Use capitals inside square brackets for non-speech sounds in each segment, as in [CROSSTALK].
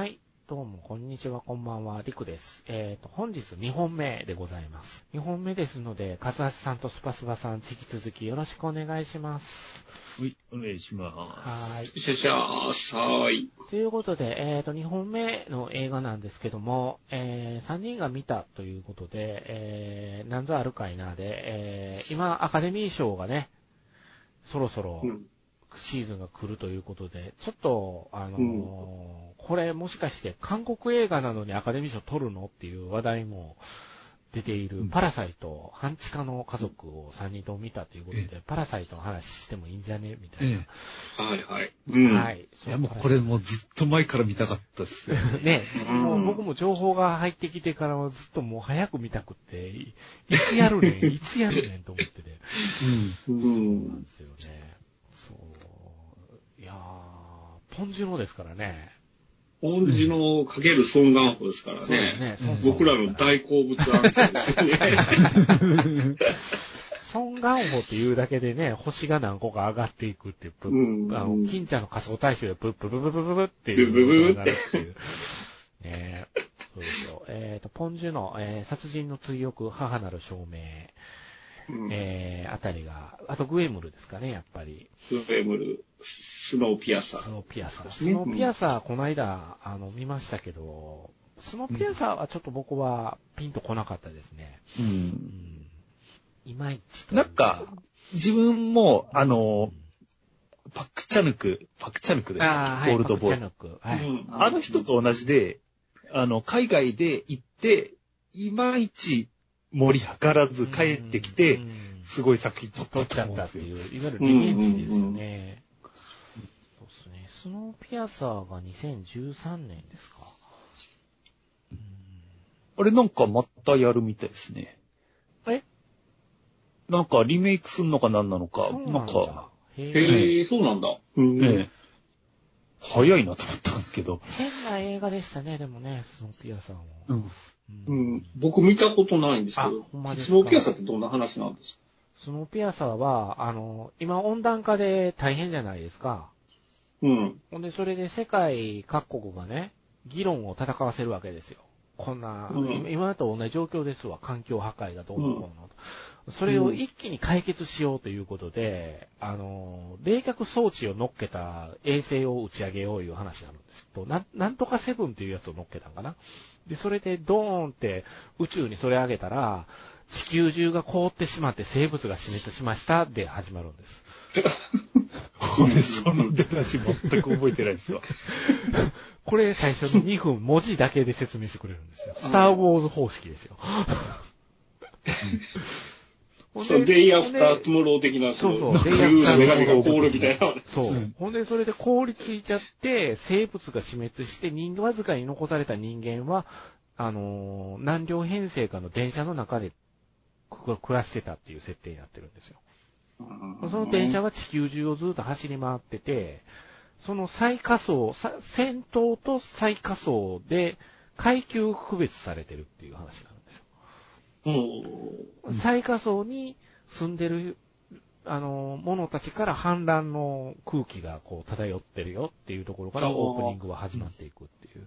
はい。どうも、こんにちは、こんばんは、りくです。えっ、と、本日2本目でございます。2本目ですので、かずはしさんとスパスバさん、引き続きよろしくお願いします。はい、お願いしまはーい。しゃしゃーさーい。ということで、えっ、と、2本目の映画なんですけども、え3人が見たということで、えー、なんぞあるかいなで、えー、今、アカデミー賞がね、そろそろうん。シーズンが来るということで、ちょっと、あのーうんこれもしかして韓国映画なのにアカデミー賞取るのっていう話題も出ている、うんパラサイト、半地下の家族を3人とも見たということで、えパラサイトの話してもいいんじゃねみたいえな。はいはい。うん。はい。え。いや、もうこれもうずっと前から見たかったですよ。[LAUGHS] ね、うんもう僕も情報が入ってきてからはずっともう早く見たくって、いいつやるねん、いつやるねんと思ってて。う。そうんなんですよね。そう。いやー、ポンジュノですからね。恩師のかけるソン・ガンホですからそうですねね。。僕らの大好物案件ですよね。[LAUGHS] ソン・ガンホっていうだけでね、星が何個か上がっていくっていう、ぷうんあの、金ちゃんの仮想大衆でブッブブブブブブっていうことになるっていう。ねそうですよ。えっ、と、ポンジュの、えー殺人の追憶、母なる証明、うんえー、あたりが、あとグエムルですかね、やっぱり。スノーエムル、スノーピアサー。スノーピアサー。スノーピアサー、この間、あの、見ましたけど、スノーピアサーはちょっと僕はピンとこなかったですね。う。うんん。いまいちという。なんか、自分も、あの、パクチャヌク、パクチャヌクでしたっけゴールドボーイ。パクチャヌクはい。うんあの人と同じで、あの、海外で行って、いまいち盛り上がらず帰ってきてう、んすごい作品撮撮っちゃったと思うんですよ。ったっていう、いわゆるリベンジですよね。そうですね。スノーピアサーが2013年ですか。うんあれなんかまたやるみたいですね。え？なんかリメイクすんのか何なのか、そうなんだなんか、。へえ。へえ、そうなんだ。うんええ、早いなと思ったんですけど。変な映画でしたね、でもね、スノーピアサーも。うん。うん。僕見たことないんですけあどほんまで、すか？スノーピアサーってどんな話なんですか？スノーピアサーは、あの、今温暖化で大変じゃないですか。うん。ほんで、それで世界各国がね、議論を戦わせるわけですよ。こんな、うん今今と同じ状況ですわ。環境破壊がどうのこうの。それを一気に解決しようということで、あの、冷却装置を乗っけた衛星を打ち上げよういう話になるんですけど、なんなんとかセブンっていうやつを乗っけたんかな。で、それでドーンって宇宙にそれ上げたら、地球中が凍ってしまって生物が死滅しましたで始まるんです。俺、その出だし全く覚えてないですわ。[LAUGHS] これ最初の2分文字だけで説明してくれるんですよ。スター・ウォーズ方式ですよ。ほんそう、デイアフタートゥモロー的な、そうそうのデイアフター女神が凍るみたいな。そううん。ほんで、それで凍りついちゃって、生物が死滅して、人わずかに残された人間は、あのー何両編成かの電車の中でく暮らしてたっていう設定になってるんですよ。その電車は地球中をずっと走り回ってて、その最下層、さ先頭と最下層で階級区別されてるっていう話なんです。最下層に住んでる、あの、者たちから反乱の空気がこう漂ってるよっていうところからオープニングは始まっていくっていう。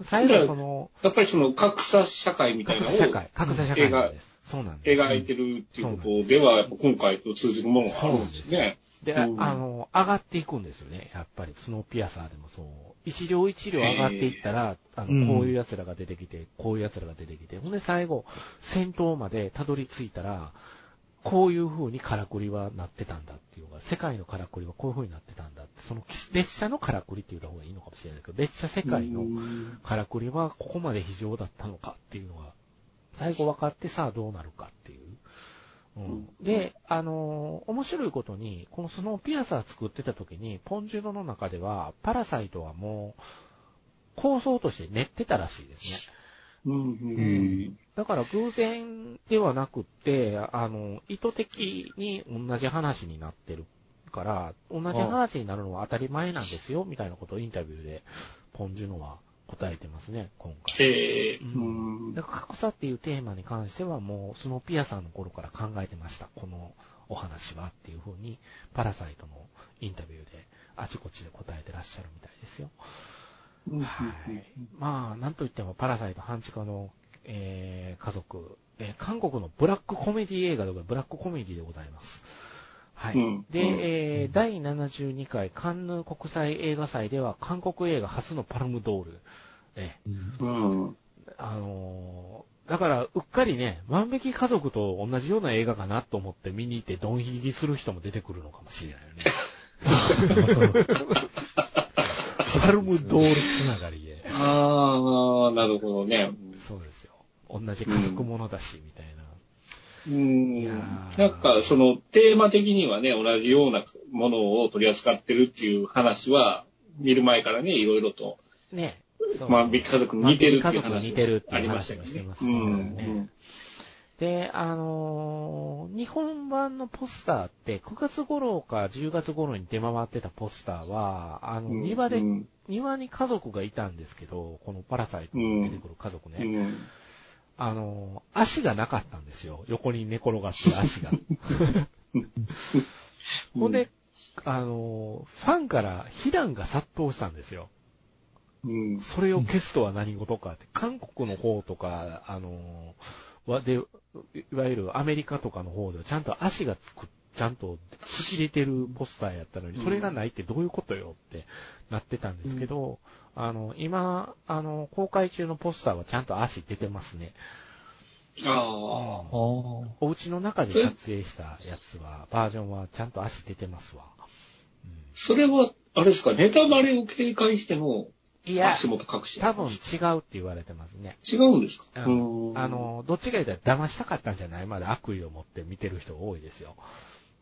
最後その、やっぱりその格差社会みたいなのを格差社会、格差社会です。そうなんです。描いてるっていうことでは、今回と通じるものがあるんですね。で、うんあの、上がっていくんですよね、やっぱり。スノーピアサーでもそう。一両一両上がっていったら、あうん。の、こういう奴らが出てきて、こういう奴らが出てきて、ほんで最後、戦闘までたどり着いたら、こういう風にからくりはなってたんだっていうのが、世界のからくりはこういう風になってたんだって、その列車のからくりって言った方がいいのかもしれないけど、列車世界のうん。からくりはここまで非常だったのかっていうのが、最後分かってさあどうなるかっていう。うん、で、あのー面白いことに、このスノーピアサー作ってた時に、ポンジュノの中では、パラサイトはもう、構想として練ってたらしいですね。うん。うん。だから偶然ではなくって、あの、意図的に同じ話になってるから、同じ話になるのは当たり前なんですよ、みたいなことをインタビューで、ポンジュノは答えてますね、今回。へえ。ううんから格差っていうテーマに関してはもうスノーピアさんの頃から考えてました。このお話はっていうふうに、パラサイトのインタビューであちこちで答えてらっしゃるみたいですよ。はい。まあ、なんといってもパラサイト半地下の、えー、家族、えー韓国のブラックコメディ映画でございます。ブラックコメディでございます。はい。で、えー第72回カンヌ国際映画祭では韓国映画初のパルムドール。えうん。あのーだから、うっかりね、万引き家族と同じような映画かなと思って見に行ってドン引きする人も出てくるのかもしれないよね。パルムドールつながりで。ああ、なるほどね。そうですよ。同じ家族ものだし、みたいな。うんなんか、その、テーマ的にはね、同じようなものを取り扱ってるっていう話は、見る前からね、いろいろと、ね。万引き家族に似てるっていう話に似てるっていうありましたよね話もしてま。すようん。ね。で、あのー日本版のポスターって9月頃か10月頃に出回ってたポスターは、あの、うん庭で、うん庭に家族がいたんですけど、このパラサイトに出てくる家族ね。うん。あのー足がなかったんですよ。横に寝転がってる足が。[LAUGHS] ほんで、あのーファンから非難が殺到したんですよ。うん。それを消すとは何事かって、[LAUGHS] 韓国の方とか、あのーわ、で、いわゆるアメリカとかの方ではちゃんと足がつく、ちゃんと突き出てるポスターやったのに、それがないってどういうことよってなってたんですけど、あの、今、あの、公開中のポスターはちゃんと足出てますね。ああ。お家の中で撮影したやつは、バージョンはちゃんと足出てますわ。それは、あれですか、ネタバレを警戒してのいや、足元隠し多分違うって言われてますね。違うんですか？うんうんあの、どっちか言ったら騙したかったんじゃない？まで悪意を持って見てる人多いですよ。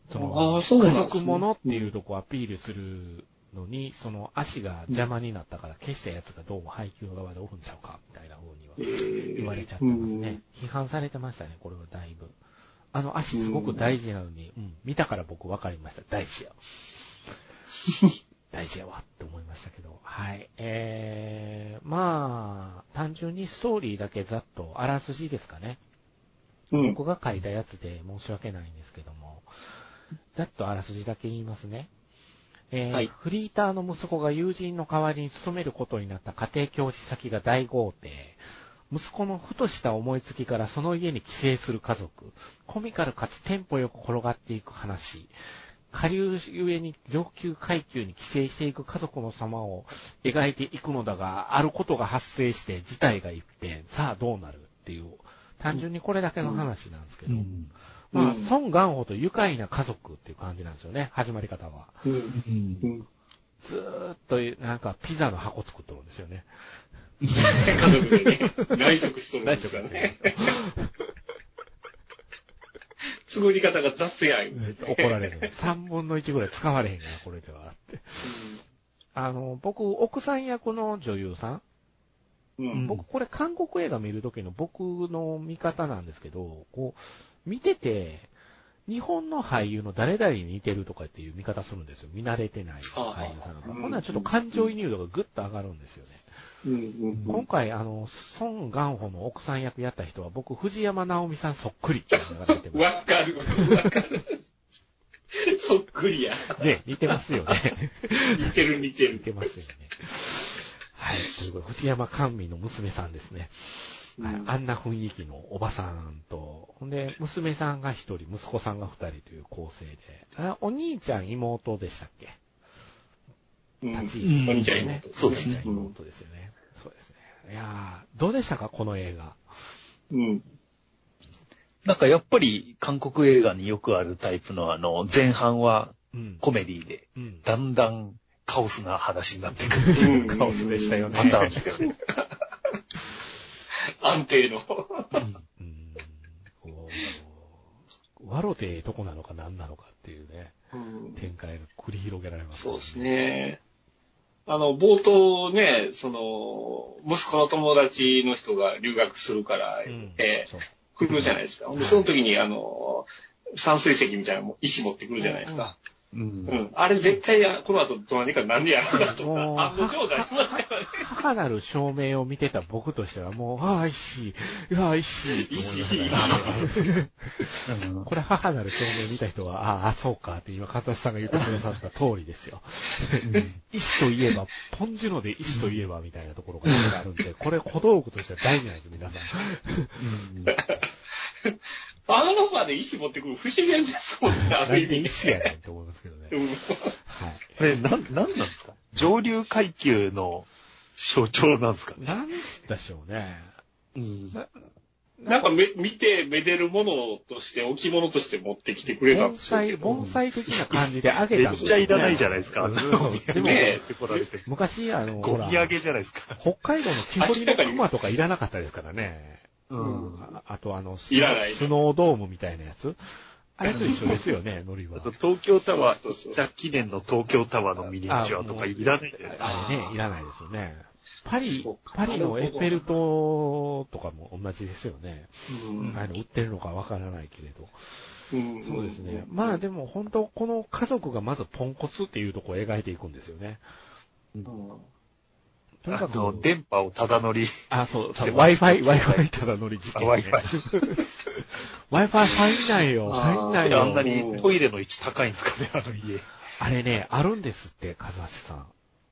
そのそうなん家族ものっていうとこをアピールするのに、その足が邪魔になったから消したやつがどうも配給側でおるんちゃうか、みたいな風には言われちゃってますね。批判されてましたね、これはだいぶ。あの足すごく大事なのに、うん、見たから僕分かりました。大事や。[LAUGHS] 大事やわって思いましたけど。はい。えー、まあ、単純にストーリーだけざっと、あらすじですかね。うん。僕が書いたやつで申し訳ないんですけども、ざっとあらすじだけ言いますね。えーはいフリーターの息子が友人の代わりに勤めることになった家庭教師先が大豪邸。息子のふとした思いつきからその家に帰省する家族。コミカルかつテンポよく転がっていく話。下流ゆえに上級階級に帰省していく家族の様を描いていくのだが、あることが発生して事態が一変。さあどうなるっていう、単純にこれだけの話なんですけど、まあ、うん孫元宝と愉快な家族っていう感じなんですよね、始まり方は。ずーっと、なんか、ピザの箱作っとるんですよね。[LAUGHS] 家族でね、[LAUGHS] 内職しとるん大ですか丈夫ねね。。作り方が雑やん。怒られる。[LAUGHS] 3分の1ぐらい使われへんがな、これではって。あの、僕、奥さん役の女優さん、うん。うん。僕、これ韓国映画見るときの僕の見方なんですけど、こう、見てて、日本の俳優の誰々に似てるとかっていう見方するんですよ。見慣れてない俳優さんが。ほんならちょっと感情移入度がぐっと上がるんですよね。うんうん今回、あの、孫元宝の奥さん役やった人は、僕、藤山直美さんそっくりっていうのが出てうん。まわかる。わかる。そっくりや。す。ね、似てますよね。似てる似て似る。てますよね。はい。ということで、藤山甘美の娘さんですね。あんな雰囲気のおばさんと、ほんで、娘さんが一人、息子さんが二人という構成で、あお兄ちゃん妹でしたっけ？うん立ち位置、お兄ちゃん妹そうですね妹ですよね。そうですね。いやー、どうでしたか、この映画？うん。なんかやっぱり韓国映画によくあるタイプのあの、前半はうん。コメディで、うん。だんだんカオスな話になってくるっていううんカオスでしたよねパターンですよね。[LAUGHS] 安定の。うんこう、わろてええとこなのか何なのかっていうね、うん展開が繰り広げられます、そうです。ね。あの、冒頭ね、その、息子の友達の人が留学するから、うん。えそう。来るじゃないですか。で、はいその時に、あの、山水石みたいなも石持ってくるじゃないですか。うんうん。あれ絶対、この後どうにかなんねやろなともうか、案の定なりますからね。母なる証明を見てた僕としてはもう、ああ、石井、いや、石井。石井うんこれ母なる証明見た人は、ああ、そうかって今、かざさんが言ってくださった通りですよ。石といえば、ポンジュノで石といえばみたいなところがあるんで、これ小道具としては大事なんです、皆さん。あの場で石持ってくる不自然ですもんね、ある意味。石やねんって思いますけどね。はい。これ、なん、なんなんですか上流階級の象徴なんですかねなんでしょうね。うん。なんかめ見て、めでるものとして、置物として持ってきてくれたん盆ですよ。栽、盆栽的な感じであげめたんですよ、ね。っちゃいらないじゃないですか。あんでも、ね。昔、あの、ゴミ、上げじゃないですか。北海道の木彫りの熊とかいらなかったですからね。うん。ああとあの、スいらないスノードームみたいなやつ。あれと一緒ですよね、ノリはあ。と東京タワそうそうー、北記念の東京タワーのミニチュアとかいらないじゃないですか。あれね、いらないですよね。パリパリのエッフェル塔とかも同じですよね。うんあの売ってるのかわからないけれど。うんそうですね。まあでも本当この家族がまずポンコツっていうところを描いていくんですよね。うんとにかく、あの、電波をただ乗り。あ、そう、Wi-Fi、Wi-Fi ただ乗り事件、ね。Wi-Fi。[LAUGHS] Wi-Fi 入んないよ、入んないよ。あんなにトイレの位置高いんですかね、あの家。あれね、あるんですって、カズハシさん。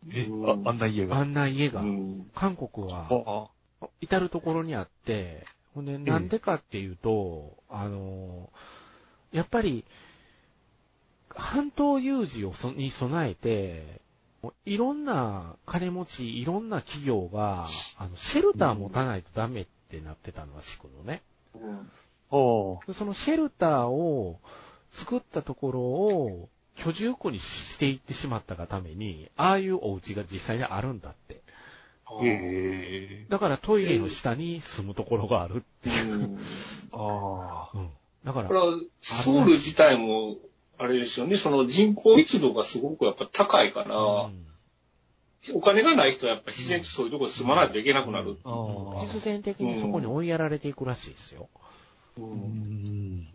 えうんああんな家が。あんな家がう。ん韓国は、あ至るところにあって、ほんで、なんでかっていうと、あの、やっぱり、半島有事をそに備えて、いろんな金持ち、いろんな企業が、あの、シェルター持たないとダメってなってたのはしくのね。うんそのシェルターを作ったところを居住区にしていってしまったがために、ああいうお家が実際にあるんだって。へえ。だからトイレの下に住むところがあるっていう。うん [LAUGHS] ああ。うん。だからこれ、は、ソウル自体も、あれですよね、その人口密度がすごくやっぱ高いから、うんお金がない人はやっぱ自然とそういうところに住まないといけなくなる。あ必然的にそこに追いやられていくらしいですよ。うん。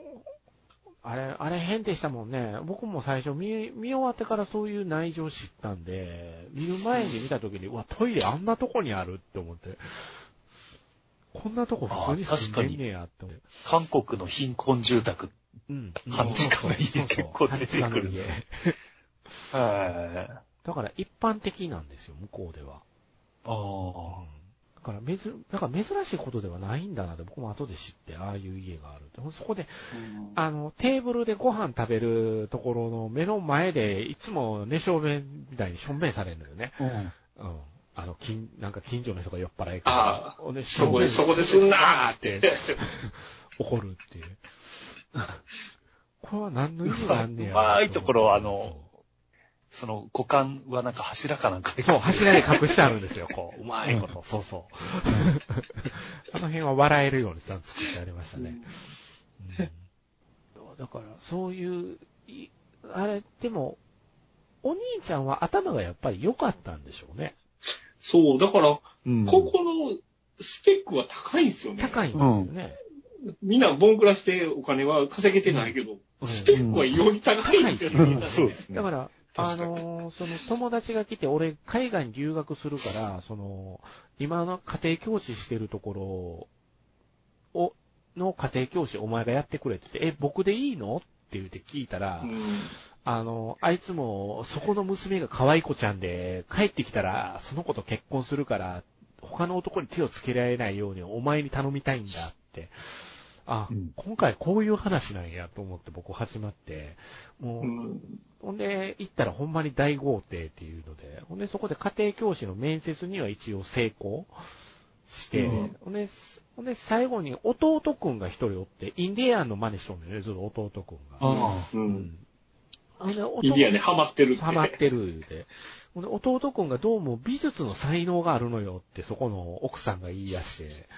あれ、あれ変でしたもんね。僕も最初見、見終わってからそういう内情を知ったんで、見る前に見た時に、うわ、トイレあんなとこにあるって思って、こんなとこ普通に住んでんねやって思って。韓国の貧困住宅。うん。半地下の家結構出てくる半地下の家はだから一般的なんですよ、向こうでは。い。あだから珍、だから珍しいことではないんだなって僕も後で知って、ああいう家があるって。そこで、あの、テーブルでご飯食べるところの目の前で、いつも寝小便みたいにしょんべんされるのよね。あ。うん。うん。あの、近、なんか近所の人が酔っ払いあほんでそこで、そこですんなーって。怒るっていう。これは何の意味があんねやうまいところあのその股間はなんか柱かなんかで。そう、柱で隠してあるんですよ、こう。[LAUGHS] うまいこと。そうそう。[LAUGHS] あの辺は笑えるようにちゃんと作ってありましたね。うんだから、そういう、いあれ、でも、お兄ちゃんは頭がやっぱり良かったんでしょうね。そう、だから、うんここのスペックは高いんですよね。高いんですよね。みんなボンクラしてお金は稼げてないけど、うんスペックは異様に高いんですよねそうですね。だから、あのーその友達が来て、俺、海外に留学するから、その、今の家庭教師してるところを、の家庭教師お前がやってくれって言って、え、僕でいいの？って言って聞いたら、うん。あの、あいつも、そこの娘が可愛い子ちゃんで、帰ってきたら、その子と結婚するから、他の男に手をつけられないようにお前に頼みたいんだって。あ、うん今回こういう話なんやと思って僕始まって、もう、うんほんで、行ったらほんまに大豪邸っていうので、ほんでそこで家庭教師の面接には一応成功して、うんほんで、ほんで最後に弟くんが一人おって、インディアンの真似しとんのよね、ずっと弟くんが。あう。うんん。ほんで弟インディアンでハマってるって。ハマってる言うて。ほんで、弟くんがどうも美術の才能があるのよって、そこの奥さんが言い出して。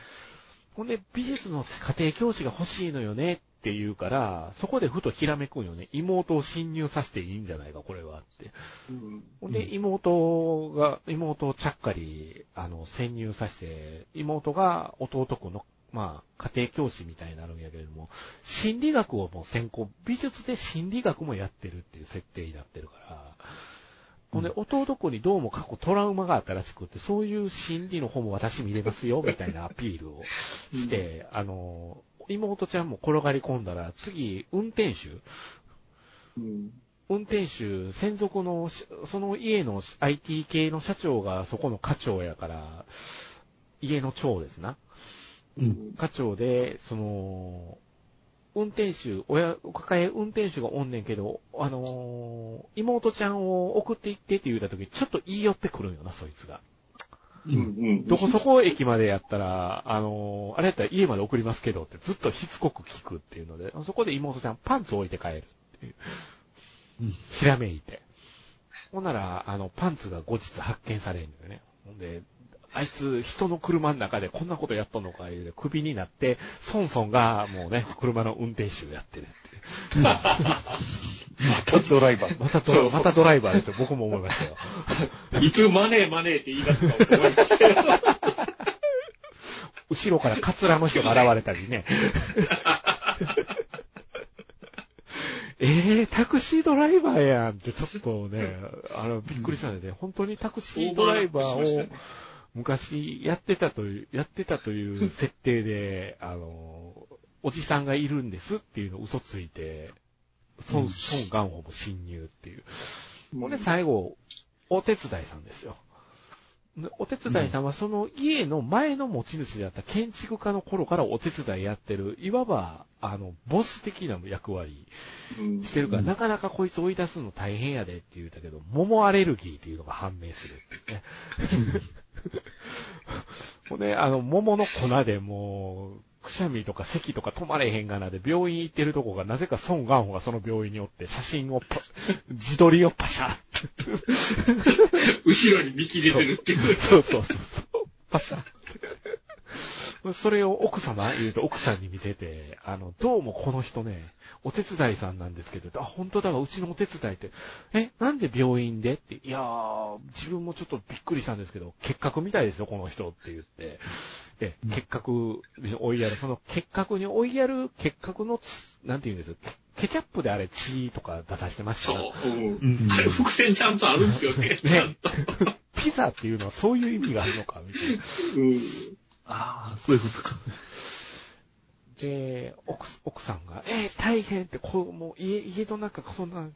ほんで、美術の家庭教師が欲しいのよねって言うから、そこでふとひらめくんよね。妹を侵入させていいんじゃないか、これはって。うんほんで、妹が、妹をちゃっかり、あの、潜入させて、妹が弟くんのまあ、家庭教師みたいになるんやけれども、心理学をもう専攻、美術で心理学もやってるっていう設定になってるから、ほんで、弟子にどうも過去トラウマがあったらしくって、そういう心理の方も私見れますよ、みたいなアピールを [LAUGHS] して、あの、妹ちゃんも転がり込んだら、次、運転手うん。運転手、専属のし、その家の IT 系の社長がそこの課長やから、家の長ですな。うん。課長で、その、運転手、親、抱え運転手がおんねんけど、あのー妹ちゃんを送って行ってって言うた時に、ちょっと言い寄ってくるんよな、そいつが。う。うんん。うん。どこそこ駅までやったら、あのーあれやったら家まで送りますけどってずっとしつこく聞くっていうので、そこで妹ちゃんパンツ置いて帰るっていう。うんひらめいて。ほんなら、あの、パンツが後日発見されるのよね。ほんで、あいつ人の車の中でこんなことやっとんのか言うて、クビになって、ソンソンがもうね、車の運転手をやってるっていう。[LAUGHS] またドライバー。またドラ、またドライバーですよ。僕も思いましたよ。いつマネーマネーって言い出すかと思いましたよ。後ろからカツラの人が現れたりね。えー、タクシードライバーやんってちょっとね、あの、びっくりしたんで、ね、本当にタクシードライバーを昔やってたという、やってたという設定で、あの、おじさんがいるんですっていうのを嘘ついて、孫、孫元宝も侵入っていう。ほんで、最後、お手伝いさんですよ。でお手伝いさんはその家の前の持ち主であった建築家の頃からお手伝いやってる、いわば、あの、ボス的な役割うんしてるから、うんなかなかこいつ追い出すの大変やでって言うたけど、桃アレルギーっていうのが判明するっていうね。[LAUGHS] ほんで、あの、桃の粉でもう、くしゃみとか咳とか止まれへんがなで病院行ってるとこが、なぜか孫元宝がその病院におって写真をパ、自撮りをパシャッ [LAUGHS] 後ろに見切れてるっていう。そうそうそうそう。パシャ。それを奥様言うと奥さんに見せて、あの、どうもこの人ね、お手伝いさんなんですけど、あ、本当だわ、うちのお手伝いって、え、なんで病院でって、いやー、自分もちょっとびっくりしたんですけど、結核みたいですよ、この人って言って。で、結核に追いやる、その結核に追いやる結核のつ、なんて言うんですケチャップであれ血とか出させてましたそよう。うんうんあれ伏線ちゃんとあるんですよね。ちゃんと。ピザっていうのはそういう意味があるのか、みたいな。うん。ああ、そういうことか。で、奥、奥さんが、えー大変って、こう、もう家、家の中、そんな、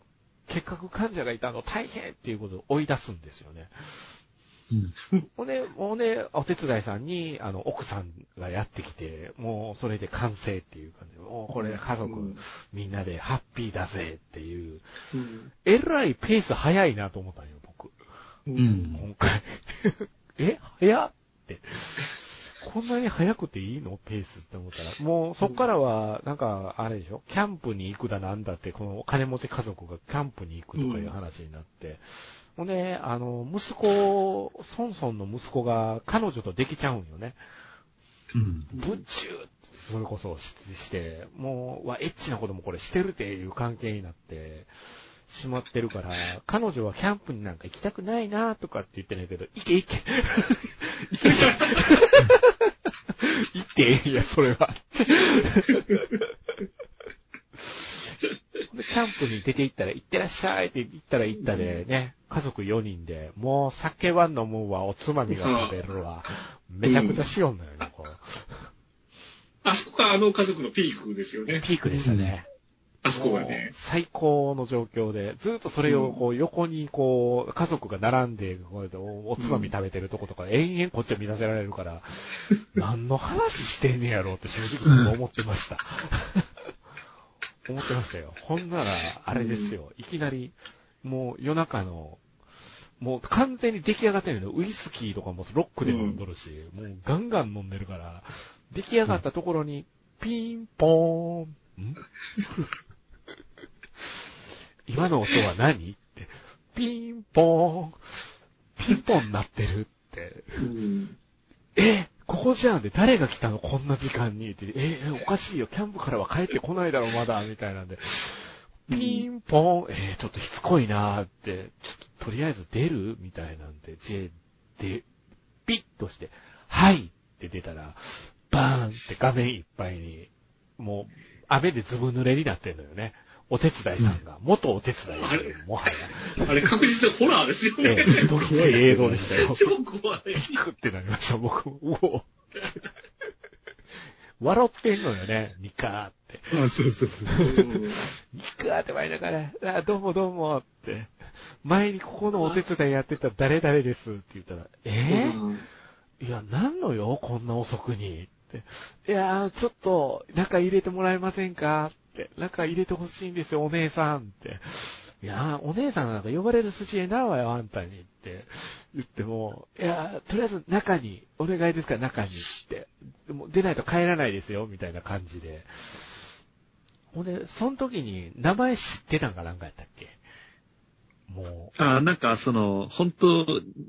結核患者がいたの大変っていうことを追い出すんですよね。うん。ほんで、もうね、お手伝いさんに、あの、奥さんがやってきて、もうそれで完成っていう感じで、もうこれで家族、うんみんなでハッピーだぜっていう、うんえらいペース早いなと思ったんよ、僕。うん今回。[LAUGHS] え？早っって。こんなに早くていいの？ペースって思ったら。もうそっからは、なんか、あれでしょ？キャンプに行くだなんだって、このお金持ち家族がキャンプに行くとかいう話になって。ほんで、あの、息子、ソンソンの息子が彼女とできちゃうんよね。うん。ぶっちゅーってそれこそしして、もう、わ、エッチなこともこれしてるっていう関係になってしまってるから、彼女はキャンプになんか行きたくないなとかって言ってないけど、行け行け行け行け [LAUGHS] 行って、いや、それは。[LAUGHS] で、キャンプに出て行ったら、行ってらっしゃいって言ったら行ったでね、家族4人で、もう酒は飲むわ、おつまみが食べるわ、めちゃくちゃしよんのよね、こう。あそこがあの家族のピークですよね。ピークでしたね。あそこがね。最高の状況で、ずっとそれをこう横にこう、家族が並んで、こうやっておおつまみ食べてるとことか、延々こっちは見させられるから、[LAUGHS] 何の話してんねやろうって正直思ってました。[LAUGHS] 思ってましたよ。ほんなら、あれですよ。いきなり、もう夜中の、もう完全に出来上がってるのウイスキーとかもロックで飲んどるし、もうガンガン飲んでるから、出来上がったところに、ピンポーン、ん？今の音は何？って、ピンポーン、ピンポン鳴ってるって、うん。え、ここじゃんで誰が来たの？こんな時間に。って、え、えおかしいよ、キャンプからは帰ってこないだろ、まだ、みたいなんで、ピンポン、えーちょっとしつこいなーって、ちょっととりあえず出る？みたいなんで、で、で、ピッとして、はい！って出たら、バーンって画面いっぱいに、もう、雨でずぶ濡れになってんのよね。お手伝いさんが、元お手伝いやけど、もはや。あれ確実にホラーですよね。ええ、どぎつい映像でしたよ。超怖い。ピクってなりました、僕。うお笑ってんのよね、ニカーって。あそうそうそう。[LAUGHS] ニカーって言いながら、あ、どうもどうもって。前にここのお手伝いやってた誰々ですって言ったら、えー？いや、なんのよ、こんな遅くに。いやー、ちょっと、中入れてもらえませんか。中入れてほしいんですよ、お姉さんって。いや、お姉さんなんか呼ばれる筋合いないわよ、あんたにって言っても、いや、とりあえず中に、お願いですから中にって。でも出ないと帰らないですよ、みたいな感じで。ほんで、その時に名前知ってたんかなんかやったっけもう、あなんかその、本当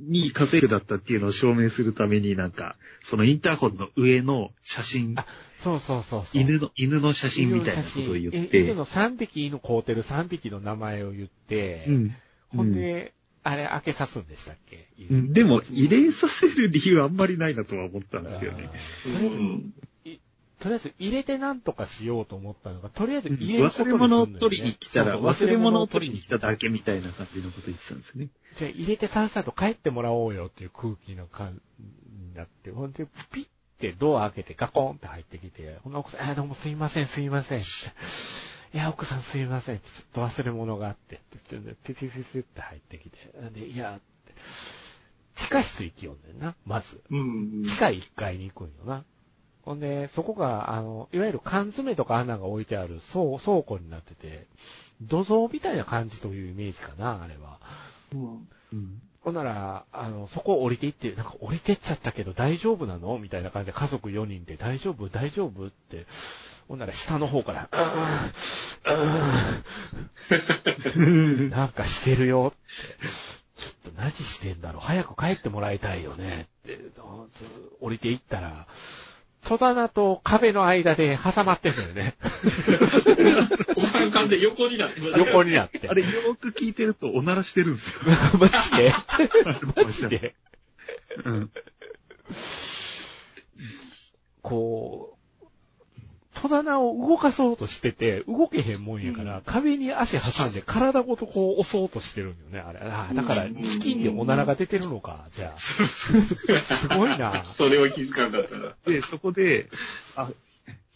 に家政婦だったっていうのを証明するためになんか、そのインターホンの上の写真あ、そうそうそうそう。犬の、犬の写真みたいなことを言って。犬の3匹犬飼うてる3匹の名前を言って、うん。ほんで、あれ開けさすんでしたっけ、うん、でも、入れさせる理由あんまりないなとは思ったんですよね。うん。とりあえず入れてなんとかしようと思ったのが、とりあえず入れること忘れ物を取りに来たら、忘れ物を取りに来ただけみたいな感じのこと言ってたんですね。じゃあ入れてさっさと帰ってもらおうよっていう空気の感になって、ほんで、ピッてドア開けてガコンって入ってきて、ほんな奥さん、あ、どうもすいません、すいません。いや、奥さんすいませんちょっと忘れ物があって、って言って、ピピピピって入ってきて、で、いや、地下室行きよんねんな、まず。うん。地下1階に行くんよな。ほんで、そこが、あの、いわゆる缶詰とか穴が置いてある倉倉庫になってて、土蔵みたいな感じというイメージかな、あれは。うんうん。ほんなら、あの、そこ降りていって、なんか降りてっちゃったけど大丈夫なの？みたいな感じで家族4人で大丈夫？大丈夫？って。ほんなら下の方から、[LAUGHS] なんかしてるよって。ちょっと何してんだろう早く帰ってもらいたいよねって。降りていったら、戸棚と壁の間で挟まってんのよね。おかんかんで横になってます横になって。あれよーく聞いてるとおならしてるんですよ。[LAUGHS] マジでマジでうん。こう、戸棚を動かそうとしてて、動けへんもんやから、うん壁に足挟んで体ごとこう押そうとしてるんよね、あれ。ああだから、うん付近でおならが出てるのか、じゃあ。すごいな。それを気づかんかったら。で、そこで、あ、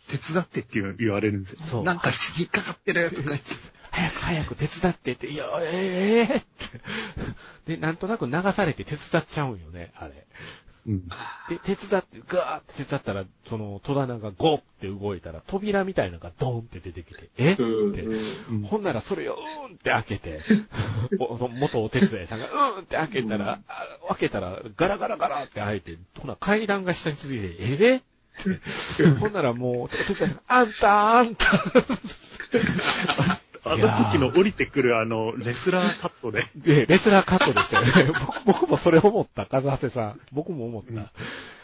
手伝ってって言われるんですよそう。なんか引っかかってるとか言って。早く早く手伝ってって、いや、ええって。で、なんとなく流されて手伝っちゃうんよね、あれ。うん。で、手伝って、ガーって手伝ったら、その戸棚がゴーって動いたら、扉みたいなのがドーンって出てきて、えっ？て。うん。ほんならそれをうーんって開けて、[LAUGHS] お元お手伝いさんがうーんって開けたら、あ開けたらガラガラガラって開いて、ほな階段が下に続いて、えっ？て。[LAUGHS] ほんならもう、お手伝いさんが、あんたあんた [LAUGHS] あの時の降りてくるあの、レスラーカットで。で、レスラーカットでしたよね。[LAUGHS] 僕僕もそれ思った、カズハセさん。僕も思った。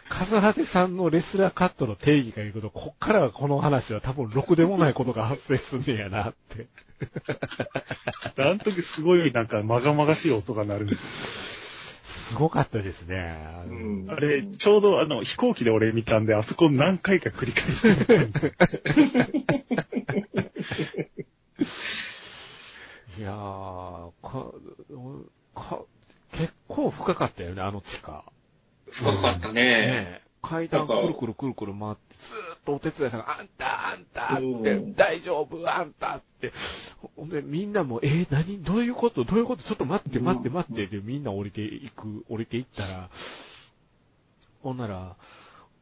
カズハセさんのレスラーカットの定義が言うと、こっからはこの話は多分ろくでもないことが発生すんねやなって。[LAUGHS] あの時すごいなんかまがまがしい音が鳴るんです。すごかったですね。あのうんあれ、ちょうどあの、飛行機で俺見たんで、あそこ何回か繰り返してみたんですよ。[LAUGHS] いやー、か、か、結構深かったよね、あの地下。深かったね。ねえ。階段くるくるくるくる回って、ずーっとお手伝いさんが、あんた、あんたって、うん。大丈夫、あんたって。ほんで、みんなも、えー、何？どういうこと？どういうこと？ちょっと待って、待って、待って。で、みんな降りていく、降りていったら、ほんなら、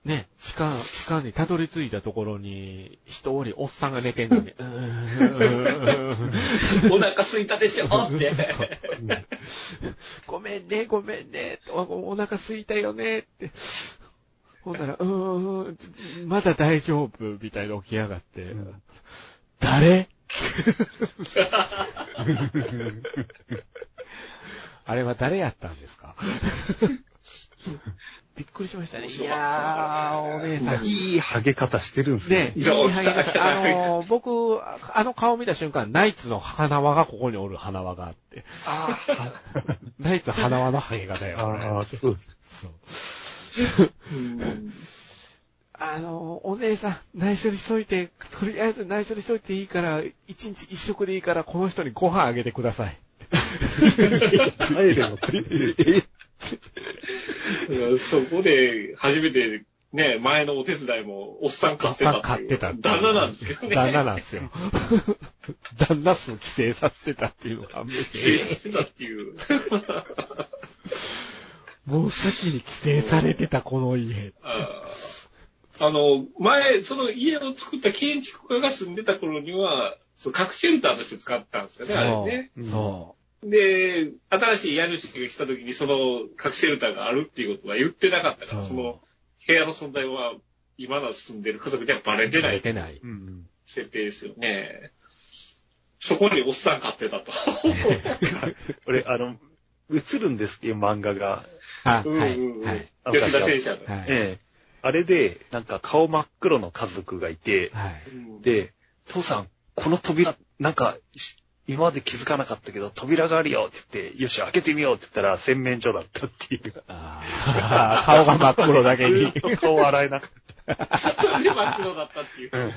ね、地下、地下にたどり着いたところに、一人おっさんが寝てんのに、うーん。お腹空いたでしょって。ごめんね、ごめんね、おお腹空いたよねって。ほんなら、うーん、まだ大丈夫、みたいな起き上がって、ん。誰？[LAUGHS] あれは誰やったんですか？[LAUGHS] びっくりしましたね。いやー、お姉さん。いいハゲ方してるんですよ。ね、いいハゲ方あのー、僕、あの顔見た瞬間、ナイツの花輪がここにおる花輪があって。あ [LAUGHS] ナイツ花輪のハゲ方よ。あ、ああ、そうです。そう。うんあの、お姉さん、内緒にしといて、とりあえず内緒にしといていいから、一日一食でいいから、この人にご飯あげてください。帰れよって。[LAUGHS] えそこで、初めて、ね、前のお手伝いも、おっさん買ってたおっさん買ってた旦那なんですけどね。旦那なんですよ。[LAUGHS] 旦那数規制させてたっていうのが判明経して営してたっていう。[LAUGHS] もう先に規制されてたこの家。あの、前、その家を作った建築家が住んでた頃には、そう核シェルターとして使ったんですよね、あれね。そう。そで、新しい家主が来た時にその核シェルターがあるっていうことは言ってなかったから、その部屋の存在は今の住んでる家族にはバレう。てない出てない。うん設定ですよね。そこにおっさん買ってたと。[LAUGHS] 俺、あの、映るんですっていう漫画が、あ、うんはい。うんうんはい。吉田戦車の。はい。ええあれで、なんか顔真っ黒の家族がいて、はい。うんで、父さん、この扉、なんか、し今まで気づかなかったけど、扉があるよって言って、よし、開けてみようって言ったら、洗面所だったっていう。あー [LAUGHS] 顔が真っ黒だけにずっ。と顔洗えなかっそれで真っ黒だったっていう。た。うん。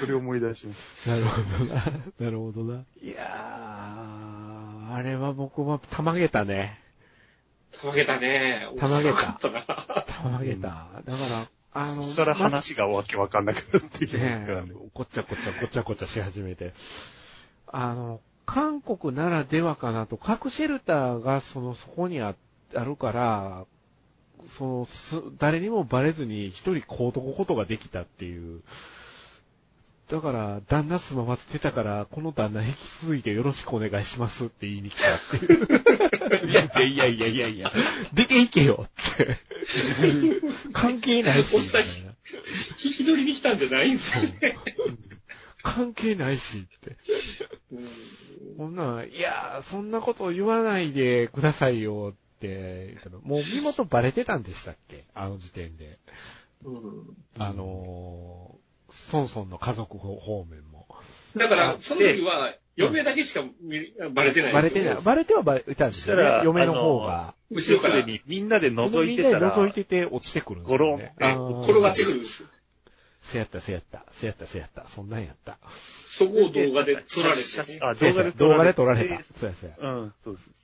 それ思い出します。なるほどな。なるほどな。いやー、あれは僕はたまげたね。たまげたね。たまげた。たまげた。だから、あの、そこから話がわけわかんなくなってきますねからね。ごっちゃごちゃごちゃごちゃし始めて。あの、韓国ならではかなと、核シェルターがその、そこにああるから、その、す誰にもバレずに一人こうとくことができたっていう。だから、旦那住まわせてたから、この旦那引き続いてよろしくお願いしますって言いに来たっていう。[LAUGHS] いやいやいやいやいや、出ていけよって。関係ないし。引き取りに来たんじゃないんですよね。関係ないしって。うんこんなん、いやー、そんなこと言わないでくださいよって。もう身元バレてたんでしたっけ？あの時点で。うんあのー、ソンソンの家族方面も。だから、その時は、嫁だけしか見バレてないんですよバレてない。バレてはバレたんですよねそした。ら嫁の方が。後ろからに、みんなで覗いてたみんなでら、覗いてて落ちてくるんですよ、ね。ゴロン転がってくるんですよ。せやった、せやった、せやった、せやった。そんなんやった。そこを動画で撮られて、ね。あ、せやせや動画で撮られた。そうやそうや。うん、そうです。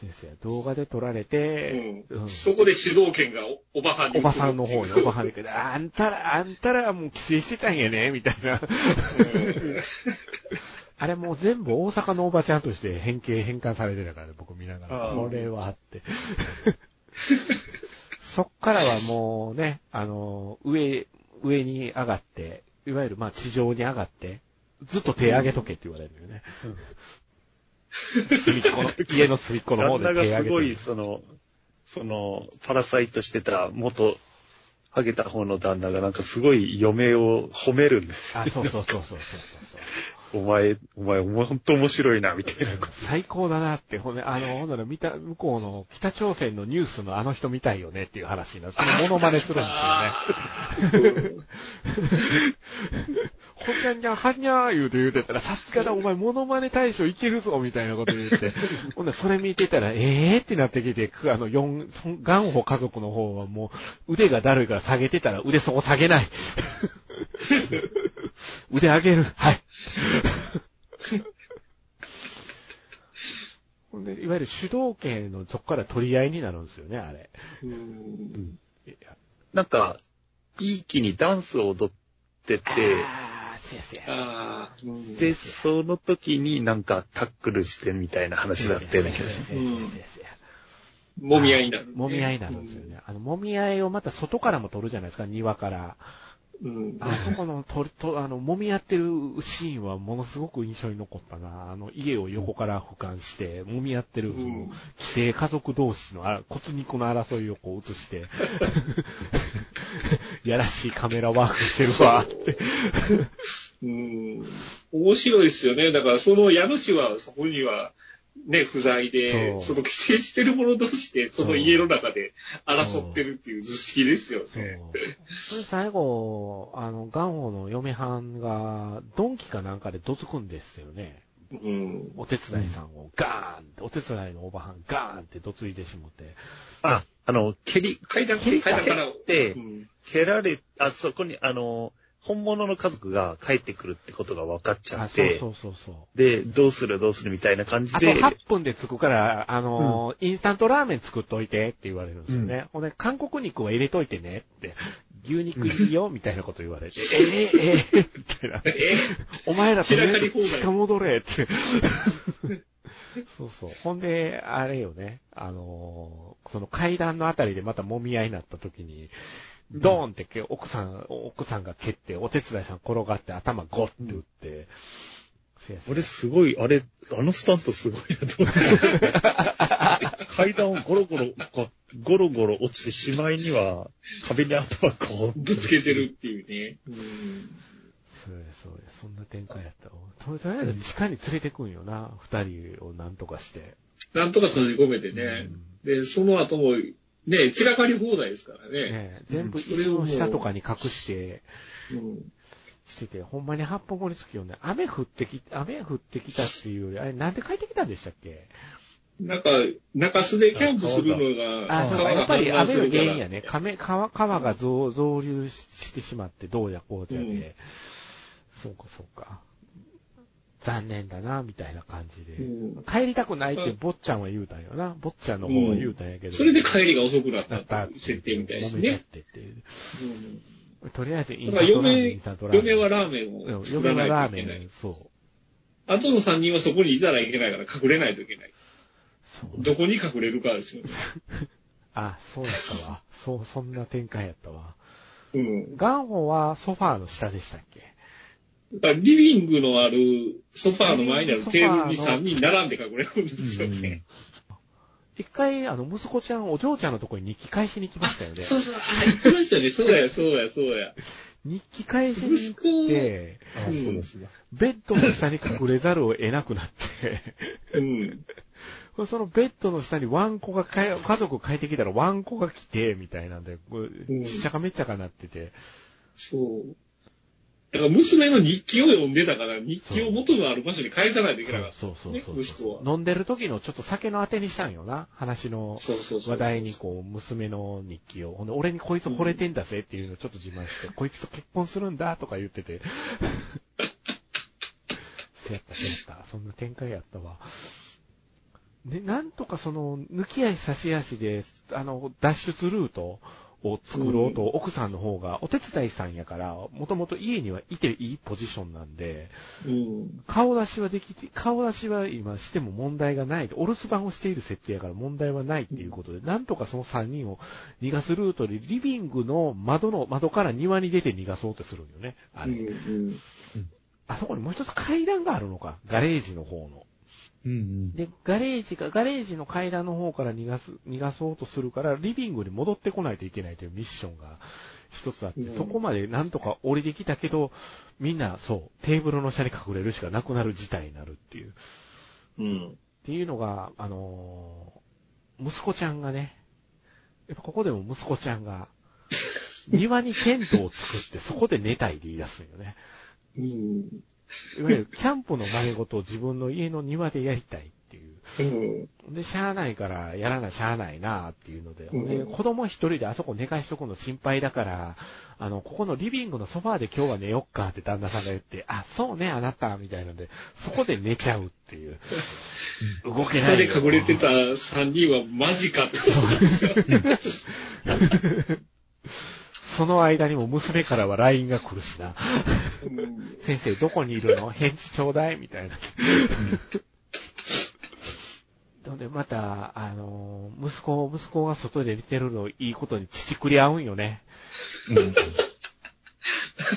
先生、動画で撮られて、うんうんそこで主導権がおおばさんにおばさんの方に、おばはんに、あんたら、あんたらもう規制してたんやね、みたいな。うんあれもう全部大阪のおばちゃんとして変形、変換されてたからね、僕見ながら。これはあって。[LAUGHS] そっからはもうね、あの、上、上に上がって、いわゆるまあ地上に上がって、ずっと手上げとけって言われるよね。隅っこの、[LAUGHS] 家の隅っこの方旦那で手上げて。がすごい、その、その、パラサイトしてた元、ハゲた方の旦那がなんかすごい嫁を褒めるんですよ。あ、そうそうそうそうそうそう。[LAUGHS] お前、お前、ほんと面白いな、みたいなこと。最高だなって、ほんで、あの、ほんなら見た、向こうの北朝鮮のニュースのあの人みたいよねっていう話になる。そのモノマネするんですよね。あーほんにゃんにゃん、はんにゃー言うて言うてたら、さすがだ、お前モノマネ大賞いけるぞ、みたいなこと言って。[LAUGHS] ほんで、それ見てたら、ええーってなってきて、くあの、四、そんガンホ家族の方はもう、腕がだるいから下げてたら、腕そこ下げない。[LAUGHS] 腕上げる。はい。[LAUGHS] ほんで、いわゆる主導権のそこから取り合いになるんですよね、あれ。うんいやなんか、いい気にダンスを踊ってて、ああ、せやせや。あーうんで、その時になんかタックルしてみたいな話だったような気がします。もみ合いになる、もみ合いになるんですよね。あの、もみ合いをまた外からも撮るじゃないですか、庭から。うん。あそこの、と、と、あの、もみ合ってるシーンはものすごく印象に残ったな。あの、家を横から俯瞰して、もみ合ってる、そうんの、既成家族同士のあ骨肉の争いをこう映して、[LAUGHS] やらしいカメラワークしてるわ、って。うん。面白いですよね。だから、その家主は、そこには、ね、不在で、その規制してる者同士で、その家の中で争ってるっていう図式ですよね。。それ最後、あの、ガンホの嫁はんが、ドンキかなんかでどつくんですよね。うん。お手伝いさんをガーンって、お手伝いのおばはんガーンってどついてしもて。あ、あの、蹴り、階段、蹴り階段から。でうん蹴られ、あそこに、あの、本物の家族が帰ってくるってことが分かっちゃあ、そうって、そうそうそう。で、どうするどうするみたいな感じあとで、8分で着くから、あのーインスタントラーメン作っといてって言われるんですよね。ほんで、韓国肉は入れといてねって、牛肉いいよみたいなこと言われて、[LAUGHS] えー、えー、みたいな。えお前らとりあえず散らかり放題近戻れって。そうそう。ほんで、あれよね、あのーその階段のあたりでまた揉み合いになった時に、ドーンってけ奥さん、奥さんが蹴って、お手伝いさん転がって頭ゴッて打って、せやせや俺すごい、あれ、あのスタントすごいなと思って。[LAUGHS] 階段をゴロゴロ、ゴロゴロ落ちてしまいには、壁に頭こう、ぶつけてるっていうね。うんそうや、そうや、そんな展開やったわ。ととりあえず地下に連れてくんよな、二人をなんとかして。なんとか閉じ込めてね。で、その後も、ね、散らかり放題ですからね。ねえ全部うん椅子の下とかに隠して、うんしてて、ほんまに八本森つきよね。雨降ってき、雨降ってきたっていうより、あれなんで帰ってきたんでしたっけ？なんか、中洲でキャンプするのが、あ、そうか、やっぱり雨の原因やね。亀川、川が増増流してしまって、どうやこうじゃで、うんそうか、そうか。残念だな、みたいな感じで。うん帰りたくないって、坊ちゃんは言うたんよな。坊ちゃんの方は言うたんやけど。それで帰りが遅くなった設定みたいです揉めちゃっね。てっていう。うんとりあえずインスタントラーメン、嫁、インスタントラーメン。嫁はラーメンうんを作嫁はラーメいといけないン、。そう。あとの3人はそこにいたらいけないから隠れないといけない。どこに隠れるかですよね。[LAUGHS] あ、そうやったわ。そう、そんな展開やったわ。うん。ガンホはソファーの下でしたっけ？リビングのあるソファーの前にあるテーブルに3人並んで隠れるんですよね。一回、あの、息子ちゃん、お嬢ちゃんのところに日記返しに来ましたよね。そうそう、あ、言ってましたね。そうや、そうや、そうや。日記返しに行って、あ、そうですね。ベッドの下に隠れざるを得なくなって、うん。そのベッドの下にワンコが家族帰ってきたらワンコが来て、みたいなんで、しっちゃかめっちゃかなってて、そう。だから娘の日記を読んでたから、日記を元のある場所に返さないといけなかった。そうそうそう。飲んでる時のちょっと酒のあてにしたんよな、話の。話題にこう、娘の日記を。ほんで、俺にこいつ惚れてんだぜっていうのをちょっと自慢して、こいつと結婚するんだとか言ってて。[LAUGHS] せやった、せやった。そんな展開やったわ。で、なんとかその、抜き足差し足で、あの、脱出ルートを作ろうと、奥さんの方が、お手伝いさんやから、もともと家にはいていいポジションなんで、うん。顔出しはできて、顔出しは今しても問題がない。お留守番をしている設定やから問題はないっていうことで、なんとかその3人を逃がすルートで、リビングの窓の、窓から庭に出て逃がそうとするんよね。あうん。れ。うん。あそこにもう一つ階段があるのか。ガレージの方の。うんうん。で、ガレージが、ガレージの階段の方から逃がす、逃がそうとするから、リビングに戻ってこないといけないというミッションが一つあって、うんそこまでなんとか降りてきたけど、みんな、そう、テーブルの下に隠れるしかなくなる事態になるっていう。うん。っていうのが、あのー息子ちゃんがね、やっぱここでも息子ちゃんが、[LAUGHS] 庭にテントを作ってそこで寝たいで言い出すんよね。うん。いわゆるキャンプの真似事を自分の家の庭でやりたいっていう。うん。で、しゃあないから、やらなしゃあないなっていうので、うんで子供一人であそこ寝かしとくの心配だから、あの、ここのリビングのソファーで今日は寝よっかって旦那さんが言って、あ、そうね、あなた、みたいなので、そこで寝ちゃうっていう。動けないで隠れてた3人はマジかって思うんですよ。[LAUGHS] その間にも娘からは LINE が来るしな。うん先生、どこにいるの？[LAUGHS] 返事ちょうだい？みたいな。ので、また、あの、息子、息子が外で寝てるのをいいことに乳くり合うんよね。うん。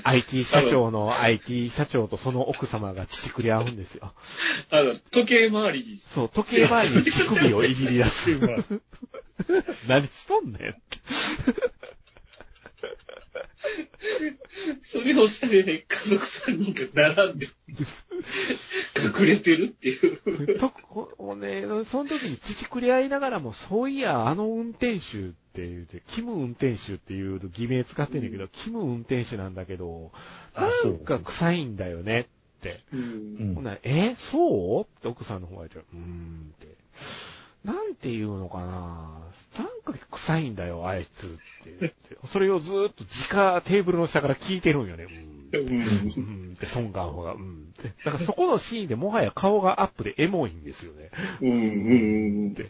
IT 社長の IT 社長とその奥様が乳くり合うんですよ。あの、時計回りに。そう、時計回りに乳首をいじり出す。[LAUGHS] 何しとんねん。[LAUGHS] それを下でね、家族3人が並んで、隠れてるっていう。と、こね、その時に乳くり合いながらも、そういや、あの運転手って言うて、キム運転手っていう偽名使ってんだけど、キム運転手なんだけど、あなんか臭いんだよねって。うんほんならえそう？って奥さんの方が言って、うーんって。なんて言うのかななんか臭いんだよ、あいつって言って。それをずーっと直テーブルの下から聞いてるんよね。うん。うん。うん。って、ソンガンホが、うん。って。だからそこのシーンでもはや顔がアップでエモいんですよね。うん。うん。で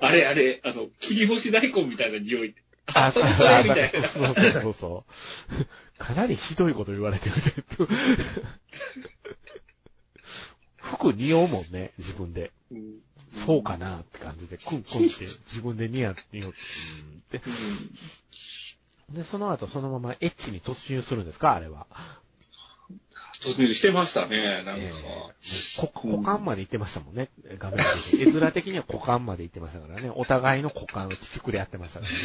あれあれ、あの、切り干し大根みたいな匂い。あ、それそれみたいなそうそうそうそうそう。かなりひどいこと言われてるで。[LAUGHS] 服似合うもんね、自分で。うんそうかなって感じで、クンクンって自分で似合って、似合って、うんって。で、その後そのままエッチに突入するんですか？あれは。突入してましたね、なんか。えーこ股間まで行ってましたもんね、画面で。絵面的には股間まで行ってましたからね。お互いの股間を乳くれやってましたからね。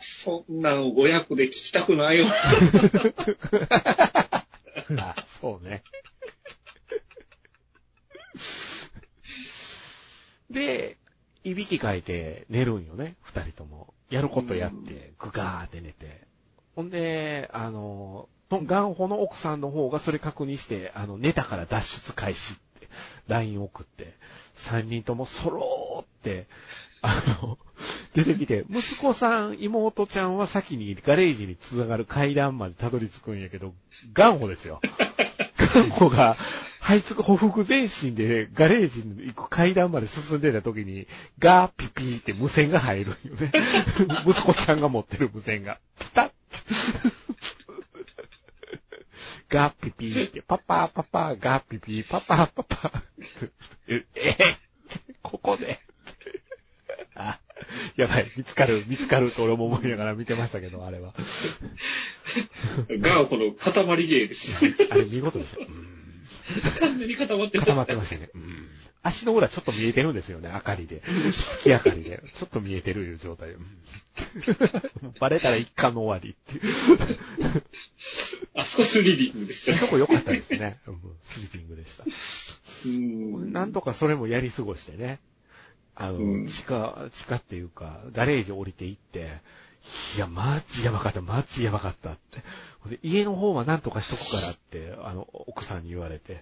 そんなの親子で聞きたくないよ。[LAUGHS] あ、そうね。で、いびきかいて寝るんよね、二人とも。やることやって、ぐがーって寝て。ほんで、あの、とガンホの奥さんの方がそれ確認して、あの、寝たから脱出開始って、LINE 送って、三人ともそろーって、あの、出てきて、息子さん、妹ちゃんは先にガレージに繋がる階段までたどり着くんやけど、ガンホですよ。ガンホが、這いつく匍匐前進でガレージに行く階段まで進んでた時に、ガーピピーって無線が入るんよね。[LAUGHS] 息子ちゃんが持ってる無線が。ピタッガーピピーって、パパーパパー、ガーピピー、パパーパパー。え、えここで。あ、やばい、見つかる、見つかると俺も思いながら見てましたけど、あれは。が、この塊芸です。あれ見事でした。うん完全に固まってま固まってましたね。うん足の裏ちょっと見えてるんですよね、明かりで。月明かりで。ちょっと見えてるいう状態。うんバレたら一巻の終わりっていう。あそこスリリングでしたそういうとこ良かったですね。うんスリピングでした。うん。なんとかそれもやり過ごしてね。あの、うん地下、地下っていうか、ガレージ降りて行って、いや、マジやばかった、マジやばかったって。で家の方はなんとかしとくからって、あの、奥さんに言われて、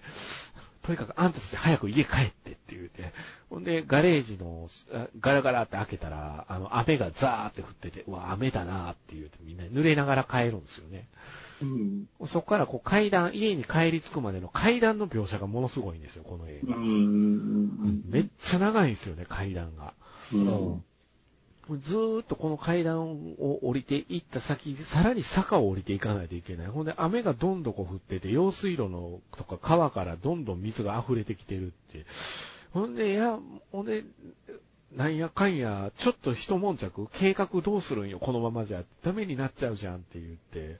とにかくあんたたち早く家帰ってって言うて、ほんで、ガレージの、あガラガラって開けたら、あの、雨がザーって降ってて、うわ、雨だなって言うて、みんな濡れながら帰るんですよね。うん。そこからこう階段、家に帰り着くまでの階段の描写がものすごいんですよ、この映う画。ん。めっちゃ長いんですよね、階段が。うん。ずーっとこの階段を降りていった先、さらに坂を降りていかないといけない。ほんで雨がどんどこ降ってて、用水路のとか川からどんどん水が溢れてきてるって。ほんで、いや、ほんで、なんやかんや、ちょっと一悶着、計画どうするんよ、このままじゃ。ダメになっちゃうじゃんって言って、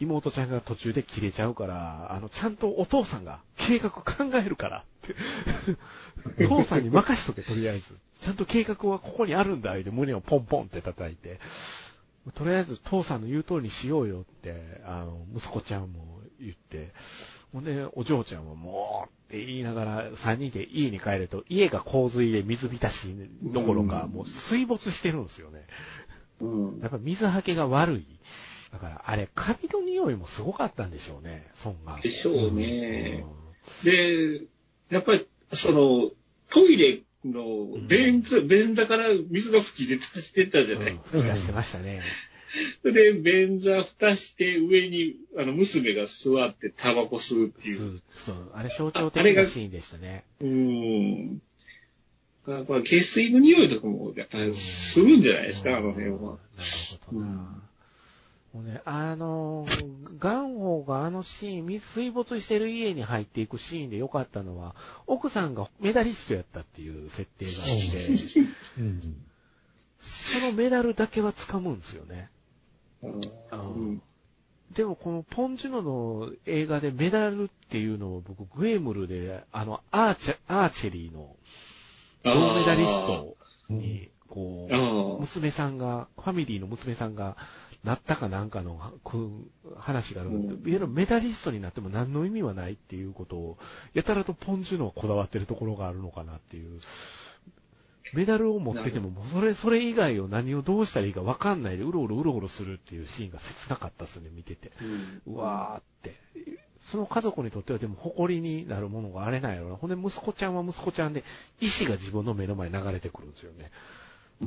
妹ちゃんが途中で切れちゃうから、あの、ちゃんとお父さんが計画考えるから [LAUGHS] 父さんに任しとけ、とりあえず。ちゃんと計画はここにあるんだ、言うて胸をポンポンって叩いて。とりあえず父さんの言う通りにしようよって、あの、息子ちゃんも言って。ほんで、お嬢ちゃんはもうって言いながら、三人で家に帰ると、家が洪水で水浸しどころか、うんもう水没してるんですよね。うん。やっぱ水はけが悪い。だから、あれ、カビの匂いもすごかったんでしょうね、ソンが。でしょうね。で、やっぱり、その、トイレの便座、便座から水が吹き出たしてたじゃうん。ない。うん、吹き出してましたね。で、便座蓋して上に、あの、娘が座ってタバコ吸うっていう。そう。あれ象徴的なシーンでしたね。うん。だから、下水の匂いとかも、やっぱりするんじゃないですか、あの辺は。なるほどな。もうね、あの、ガンホがあのシーン、水水没してる家に入っていくシーンで良かったのは、奥さんがメダリストやったっていう設定があって、[LAUGHS] うん。そのメダルだけは掴むんですよね。うん。でもこのポンジュノの映画でメダルっていうのを僕、グエムルで、あの、アーチェ、アーチェリーの銅メダリストに、こう。娘さんが、ファミリーの娘さんが、なったかなんかの話があるんだけど、いわゆるメダリストになっても何の意味はないっていうことを、やたらとポンジュノはこだわってるところがあるのかなっていう。メダルを持ってても、もうそれ、それ以外を何をどうしたらいいか分かんないで、うろうろうろうろするっていうシーンが切なかったですね、見てて。うんうわーって。その家族にとってはでも誇りになるものがあれないやろな。ほんで息子ちゃんは息子ちゃんで、意志が自分の目の前に流れてくるんですよね。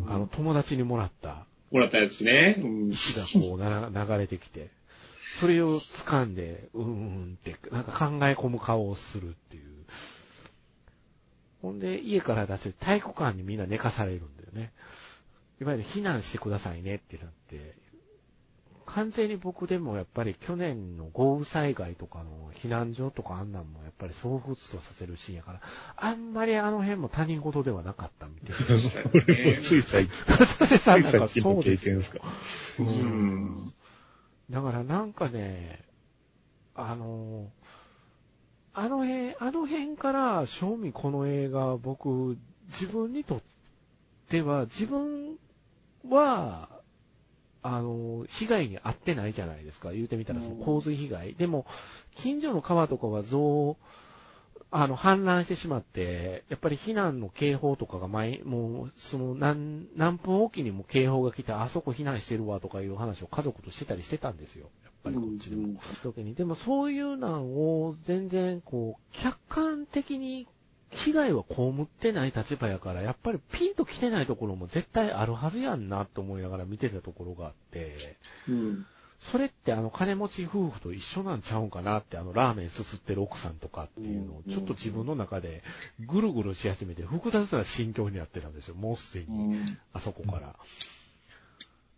あの、友達にもらったもらったやつね。うん。石がこうな流れてきて、それを掴んで、うーんって、なんか考え込む顔をするっていう。ほんで、家から出して体育館にみんな寝かされるんだよね。いわゆる避難してくださいねってなって、完全に僕でもやっぱり去年の豪雨災害とかの避難所とかあんなんもやっぱり彷彿とさせるシーンやから、あんまりあの辺も他人事ではなかったみたいな。これもつい最近、つい最近の経験ですか？だからなんかね、あの、あの辺、あの辺から、正味この映画、僕、自分にとっては、自分は、あの、被害に遭ってないじゃないですか。言うてみたら、その洪水被害。でも、近所の川とかは増、あの、氾濫してしまって、やっぱり避難の警報とかが毎、もう、その、何、何分おきにも警報が来て、あそこ避難してるわとかいう話を家族としてたりしてたんですよ。やっぱりこっちでも。うん時に。でもそういうのを全然、こう、客観的に被害は被ってない立場やから、やっぱりピンと来てないところも絶対あるはずやんなと思いながら見てたところがあって、うん。それってあの金持ち夫婦と一緒なんちゃうんかなって、あのラーメンすすってる奥さんとかっていうのを、ちょっと自分の中でぐるぐるし始めて複雑な心境になってたんですよ、もうすでうに。ん。あそこから。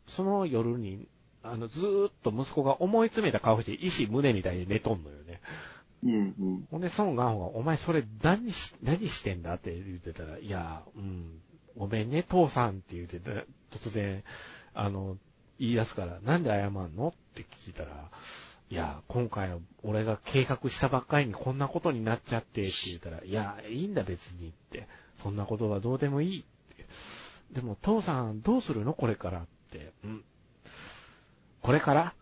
その夜に、あの、ずーっと息子が思い詰めた顔して石胸みたいに寝とんのよね。うん。うん。ほんで、孫ガンホが、お前それ何し、何してんだって言ってたら、いや、うん、ごめんね、父さんって言ってた、突然、あの、言い出すから、なんで謝んのって聞いたら、いや、今回は俺が計画したばっかりにこんなことになっちゃってって言ったら、いや、いいんだ別にって、そんなことはどうでもいいって。でも、父さんどうするのこれからって。うん。これから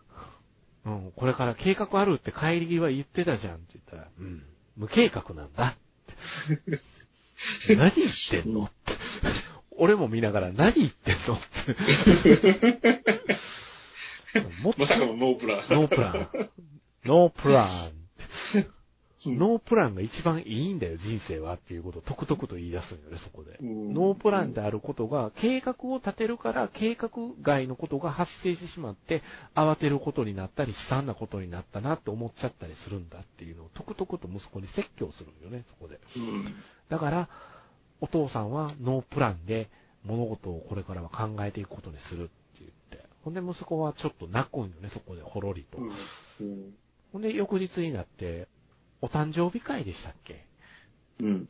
うん、これから計画あるって帰り際言ってたじゃんって言ったら、うん、無計画なんだって。[LAUGHS] 何言ってんの？って。俺も見ながら何言ってんの？って。もっとまさかのノープラン。ノープラン。ノープラン。うんノープランが一番いいんだよ、人生はっていうことをとくとくと言い出すんよね、そこで。うんノープランであることが、計画を立てるから、計画外のことが発生してしまって、慌てることになったり、悲惨なことになったなって思っちゃったりするんだっていうのを、とくとくと息子に説教するんよね、そこで。うん。だから、お父さんはノープランで物事をこれからは考えていくことにするって言って。ほんで息子はちょっと泣くんよね、そこでほろりと。うん。ほんで翌日になって、お誕生日会でしたっけ？うん。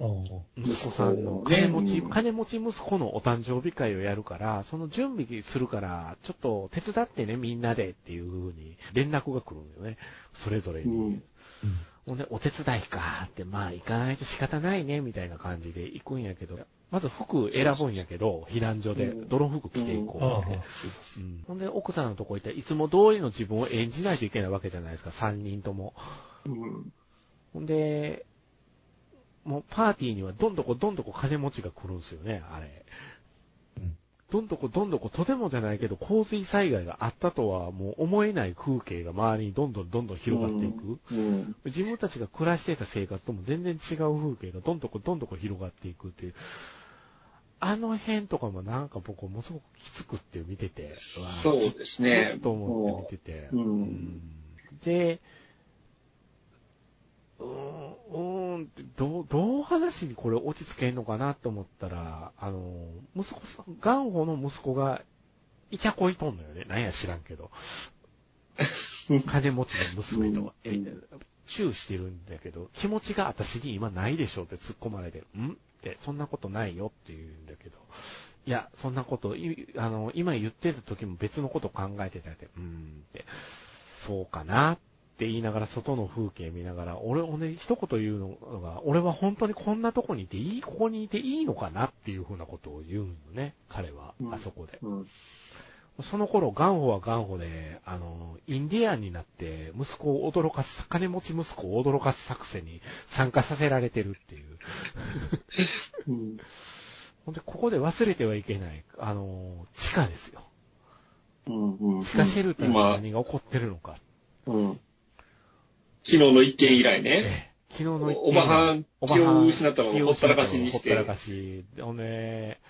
息子さんのね金持ち、うん金持ち息子のお誕生日会をやるから、その準備するから、ちょっと手伝ってね、みんなでっていう風に連絡が来るんよね。それぞれに。うんほんで、お手伝いかって、まあ行かないと仕方ないね、みたいな感じで行くんやけど、まず服選ぶんやけど、避難所で、うん泥服着ていこうああって。うんほんで、奥さんのとこ行ったらいつも通りの自分を演じないといけないわけじゃないですか、3人とも。うん。ほんで、もうパーティーにはどんどこどんどこ金持ちが来るんですよね、あれ。うんどんどこどんどことてもじゃないけど、洪水災害があったとはもう思えない風景が周りにどんどんどんどん広がっていく。うん。自分たちが暮らしていた生活とも全然違う風景がどんどこどんどこ広がっていくっていう。あの辺とかもなんか僕ものすごくきつくって見てて。そうですねと思って見てて。うんで、うーん、どう、どう話にこれ落ち着けんのかなと思ったら、あの、息子さん、ガンホの息子が、いちゃこいとんのよね。なんや知らんけど。[LAUGHS] 金持ちの娘と、えうん、チューしてるんだけど、気持ちが私に今ないでしょって突っ込まれて、んって、そんなことないよって言うんだけど、いや、そんなこと、いあの、今言ってた時も別のこと考えてたって、うーんって、そうかなって言いながら外の風景見ながら、俺、俺、一言言うのが、俺は本当にこんなとこにいていい、ここにいていいのかなっていうふうなことを言うのね、彼はう、んあそこで。うん。その頃、ガンホはガンホで、あの、インディアンになって、息子を驚かす、金持ち息子を驚かす作戦に参加させられてるっていう。うん。[LAUGHS] ほんで、ここで忘れてはいけない、あの、地下ですよ。うん。うん。地下シェルターに今、何が起こってるのか。うん。昨日の一件以来ね。ええ昨日の一件おばはんおばはん気を失ったまま気をほったらかしにしてほったらかし。ほんで、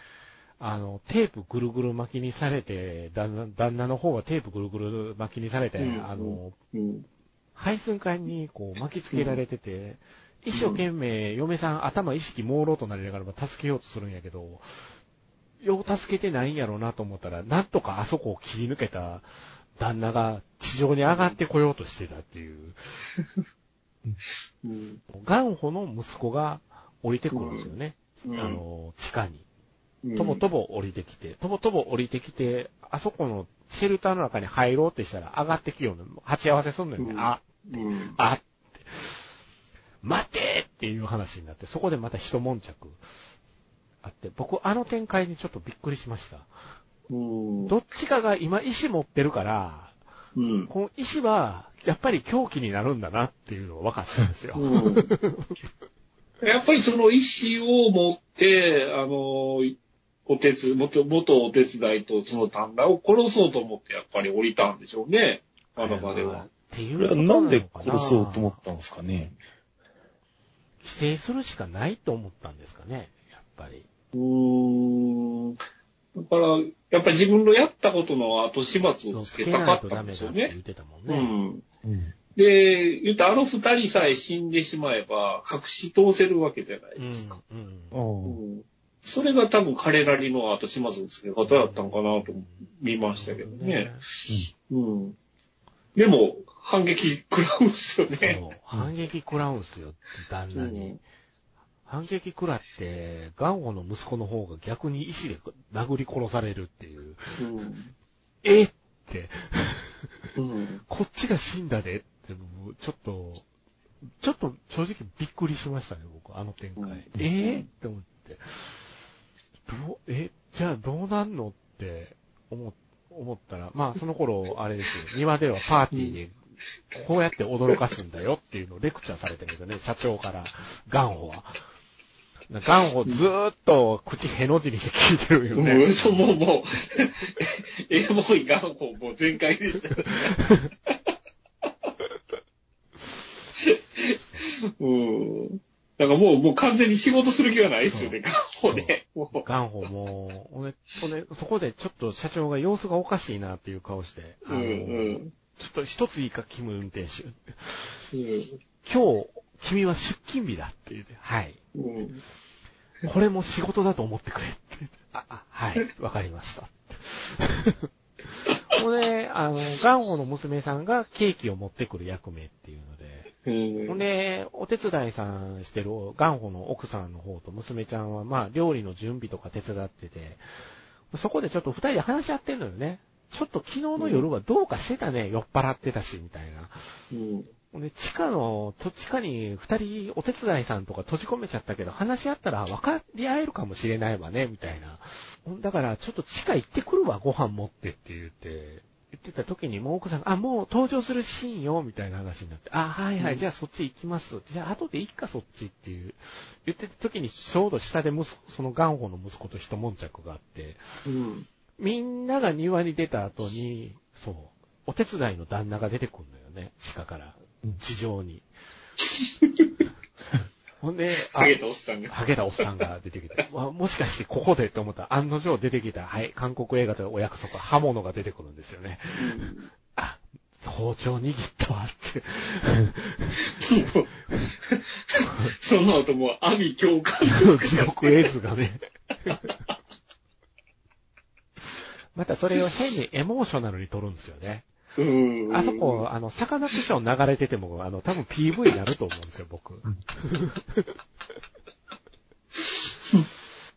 あの、テープぐるぐる巻きにされて、旦那旦那の方はテープぐるぐる巻きにされて、うんあの、うん。配寸管にこう巻きつけられてて、一生懸命嫁さん頭意識朦朧となりながら助けようとするんやけど、よう助けてないんやろうなと思ったら、なんとかあそこを切り抜けた旦那が地上に上がってこようとしてたっていう、うん。元穂の息子が降りてくるんですよね。うんあの、地下に。うんとぼとぼ降りてきて、とぼとぼ降りてきて、あそこのシェルターの中に入ろうってしたら上がってきようの。鉢合わせすんのよね。うんあ、うん。あって、待てっていう話になって、そこでまた一悶着あって、僕あの展開にちょっとびっくりしました。うん。どっちかが今石持ってるから、うん。この石はやっぱり狂気になるんだなっていうのが分かったんですよ。うんやっぱりその意思を持って、あの、お手つ、元、元お手伝いとその旦那を殺そうと思ってやっぱり降りたんでしょうね。あの場では。っていうななんで殺そうと思ったんですかね。規制するしかないと思ったんですかね、やっぱり。うーん。だから、やっぱり自分のやったことの後始末をつつけたかったんですよね。って言ってたもんうね。ん。うん。で、言ったらあの二人さえ死んでしまえば、隠し通せるわけじゃないうん。ですか。うん。それが多分彼なりの後始末のつけ方だったのかなと見ましたけどね。うん。でも、反撃食らうんですよね。。反撃食らうんすよ、旦那に。反撃食らって、ガンホの息子の方が逆に石で殴り殺されるっていう。うん。え？って、うん。こっちが死んだでって、ちょっと、ちょっと正直びっくりしましたね、僕、あの展開。うんえ？ーって思って。どう、え、じゃあどうなんのって思、思ったら、まあその頃、あれですよ、庭ではパーティーで、こうやって驚かすんだよっていうのをレクチャーされてるんですよね、社長から、ガンホは。ガンホずーっと口への字にして聞いてるよもね。う、そう、もう、もう、[LAUGHS] エモい願望もう全開でした。[LAUGHS] うん。だからもう、もう完全に仕事する気はないですよね、願望で。もうガンホも、ほんで、ほんで、そこでちょっと社長が様子がおかしいなっていう顔して、あうの、ん、ちょっと一ついいか、キム運転手。うん。今日、君は出勤日だって言って、はい。うん。これも仕事だと思ってくれって。あ、あはい、わかりました。ほんで、あの、ガンホの娘さんがケーキを持ってくる役目っていうので、うん。ほんで、お手伝いさんしてるガンホの奥さんの方と娘ちゃんは、まあ、料理の準備とか手伝ってて、そこでちょっと二人で話し合ってんのよね。ちょっと昨日の夜はどうかしてたね、酔っ払ってたし、みたいな。うん。ほんで、地下の、と地下に二人お手伝いさんとか閉じ込めちゃったけど、話し合ったら分かり合えるかもしれないわね、みたいな。だから、ちょっと地下行ってくるわ、ご飯持ってって言って、言ってた時にもう奥さんが、あ、もう登場するシーンよ、みたいな話になって、あ、はいはい、うんじゃあそっち行きます。じゃあ後でいいか、そっちっていう。言ってた時に、ちょうど下で息子、そのガンホの息子と一悶着があって、うん。みんなが庭に出た後に、そう、お手伝いの旦那が出てくるのよね、地下からうん、地上に。[LAUGHS] ほんで、あハゲたおっさんが。ハゲたおっさんが出てきて、[LAUGHS] わもしかしてここでって思ったら、案の定出てきた、はい、韓国映画でお約束、刃物が出てくるんですよね。あ、包丁握ったわって。[LAUGHS] その後もう、阿鼻共感地獄絵図がね。またそれを変にエモーショナルに撮るんですよね。あそこ、あの、サカナクション流れてても、あの、多分 PV になると思うんですよ、僕。っ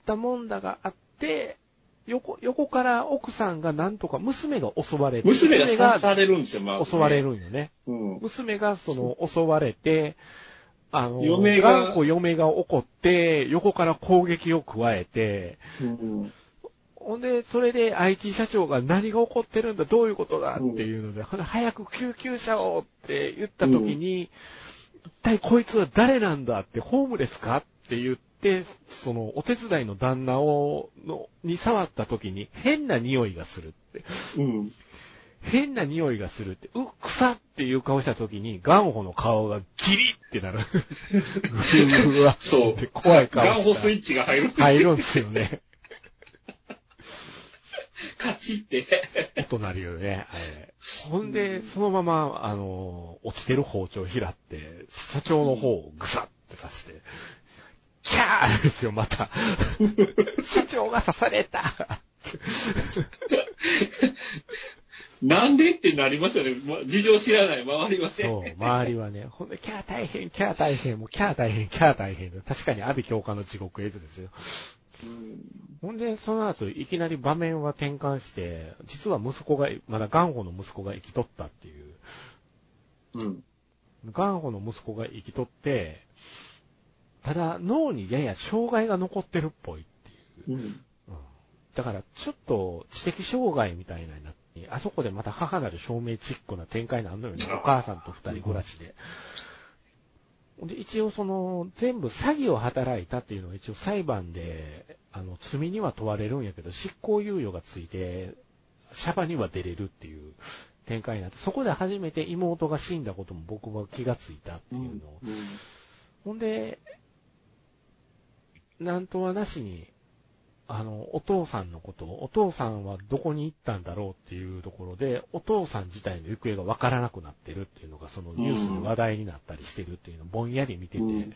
たもんだがあって、横、横から奥さんがなんとか娘が襲われて、娘が刺されるんですよ、まずね襲われ。るんよね。うん。娘がその襲われて、あの、嫁が頑固嫁が怒って、横から攻撃を加えて、うん。ほんで、それで IT 社長が何が起こってるんだ、どういうことだっていうので、ほんで早く救急車をって言った時に、一体こいつは誰なんだって、ホームレスかって言って、その、お手伝いの旦那を、の、に触った時に、変な匂いがするって。うん。変な匂いがするって、うっ、草っていう顔した時に、ガンホの顔がギリってなる。[LAUGHS] うわ、そう怖い顔。ガンホスイッチが入る。入るんですよね。チって。音鳴るよね、あれ。ほんで、そのまま、あの、落ちてる包丁を拾って、社長の方をぐさって刺して、キャーですよ、また。[LAUGHS] 社長が刺されたなんでってなりますよね。ま事情知らない、周りはね。そう、周りはね、ほんで、キャー大変、キャー大変、もうキャー大変、キャー大変。確かに阿ビ教官の地獄絵図ですよ。うんほんで、その後、いきなり場面は転換して、実は息子が、まだ元宝の息子が生きとったっていう。うん。元宝の息子が生きとって、ただ脳にやや障害が残ってるっぽいっていう。うん。うんだから、ちょっと知的障害みたいなになって、あそこでまた母なる証明チックな展開になるのよね。お母さんと二人暮らしで。で、一応その、全部詐欺を働いたっていうのは一応裁判で、あの、罪には問われるんやけど、執行猶予がついて、シャバには出れるっていう展開になって、そこで初めて妹が死んだことも僕は気がついたっていうのを。ほんで、なんとはなしに、あの、お父さんのことを、お父さんはどこに行ったんだろうっていうところで、お父さん自体の行方がわからなくなってるっていうのが、そのニュースで話題になったりしてるっていうのをぼんやり見てて、うん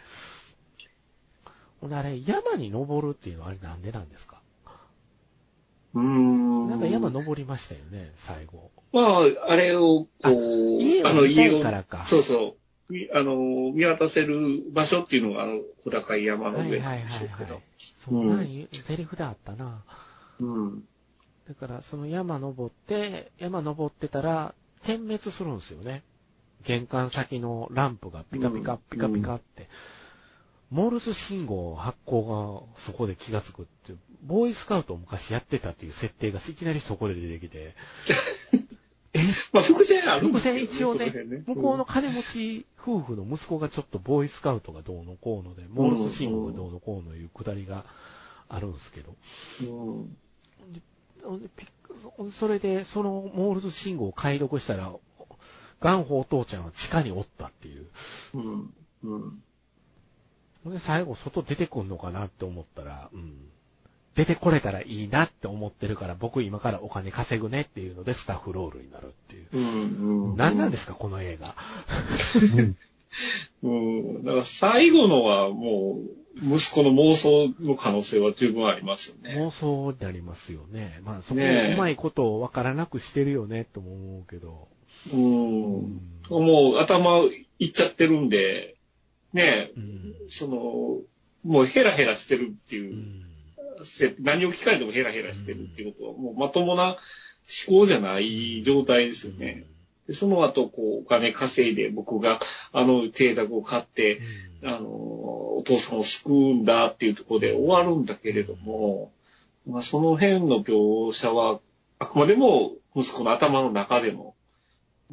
ほんであれ、山に登るっていうのはあれなんでなんですか？うん。なんか山登りましたよね、最後。まあ、あれを、こう、家あの家をからか。そうそう。みあの、見渡せる場所っていうのが、あの、小高い山のはい上はいはいはいなんでしょうけど。。そうなんいうセリフであったな。うん。だから、その山登って、山登ってたら、点滅するんですよね。玄関先のランプがピカピカ、うんピカピカって。モールス信号発光がそこで気がつくって、ボーイスカウトを昔やってたっていう設定がいきなりそこで出てきて、[LAUGHS] まあ、伏線あるん伏ですよ線一応ねその辺向こうの金持ち夫婦の息子がちょっとボーイスカウトがどうのこうので、モールス信号がどうのこうのいうくだりがあるんですけど、うん。それで、そのモールス信号を解読したら、ガンホお父ちゃんは地下におったっていう。うん。うんで、最後外出てくんのかなって思ったら、うん。出てこれたらいいなって思ってるから、僕今からお金稼ぐねっていうので、スタッフロールになるっていう。うん。うん。何なんですか、この映画。[LAUGHS] うん。だから最後のはもう、息子の妄想の可能性は十分ありますよね。妄想になりますよね。まあ、そこうまいことをわからなくしてるよね、とも思うけど。うん。もう頭いっちゃってるんで、ねうん。その、もうヘラヘラしてるってういう、ん。せ何を聞かれてもヘラヘラしてるっていうことは、もうまともな思考じゃない状態ですよね。でその後、こう、お金稼いで僕があの邸宅を買って、うん。あの、お父さんを救うんだっていうところで終わるんだけれども、まあ、その辺の描写は、あくまでも息子の頭の中での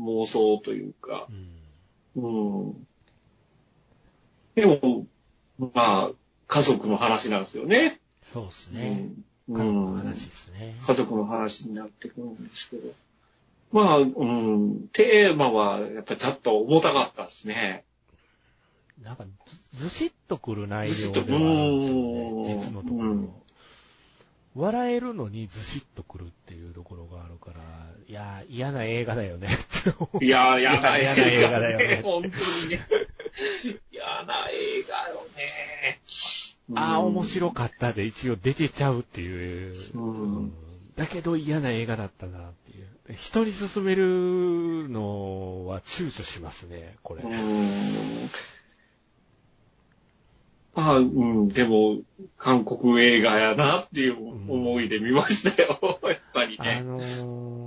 妄想というか、うんうん。でも、まあ、家族の話なんですよね。そうですね。うん。家族のうん話ですね。家族の話になってくるんですけど。まあ、うん、テーマはやっぱりちょっと重たかったですね。なんかず、ずしっとくる内容ではあるんですようんね、実のところ。うん笑えるのにずしっとくるっていうところがあるから、いやー、嫌な映画だよね。いや [LAUGHS] 嫌な映画だよね [LAUGHS] 本当にね。嫌な映画よね。ああ、面い。白かったで一応出てちゃうっていう。うんうんだけど嫌な映画だったなっていう。人に勧めるのは躊躇しますね、これ。うん。まあ、うん、でも、韓国映画やなっていう思いで見ましたよ。やっぱりあね。のー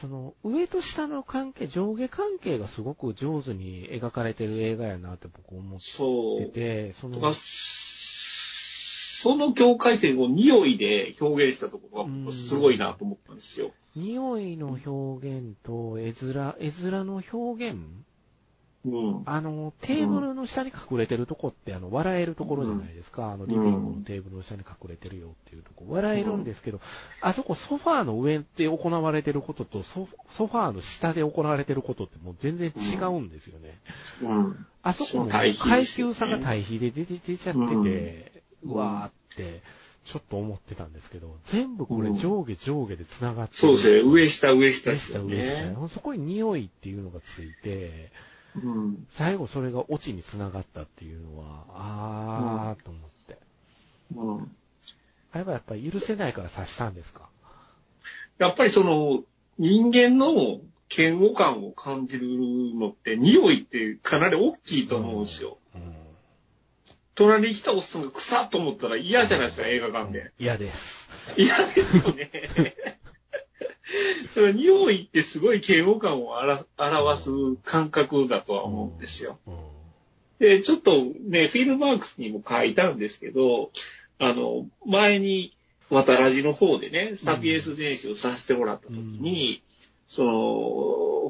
その、上と下の関係、上下関係がすごく上手に描かれてる映画やなって僕思っ。てて、そのまあ、、その境界線を匂いで表現したところが僕すごいなと思ったんですよ。匂いの表現と絵面、絵面の表現うん。あの、テーブルの下に隠れてるとこって、あの、笑えるところじゃないですか。あの、リビングのテーブルの下に隠れてるよっていうとこ。笑えるんですけど、あそこソファーの上で行われてることとソ、ソファーの下で行われてることってもう全然違うんですよね。うん。あそこもそう対比ですよね階級差が対比で出て出ちゃってて、うわーって、ちょっと思ってたんですけど、全部これ上下上下で繋がってる。そうですね。上下上下上ですよ下上下ね。そこに匂いっていうのがついて、うん。最後それがオチに繋がったっていうのは、あーと思って。うん。あれはやっぱり許せないから刺したんですか？やっぱりその、人間の嫌悪感を感じるのって、匂いってかなり大きいと思うんですよ。うん。隣に来たおっさんが臭っと思ったら嫌じゃないですか、映画館で。嫌です。嫌ですよね。[LAUGHS] 匂いってすごい嫌悪感を表す感覚だとは思うんですよ。うん。で、ちょっとね、フィルマークスにも書いたんですけど、あの、前に、またラジの方でね、サピエンス全史をさせてもらった時に、その、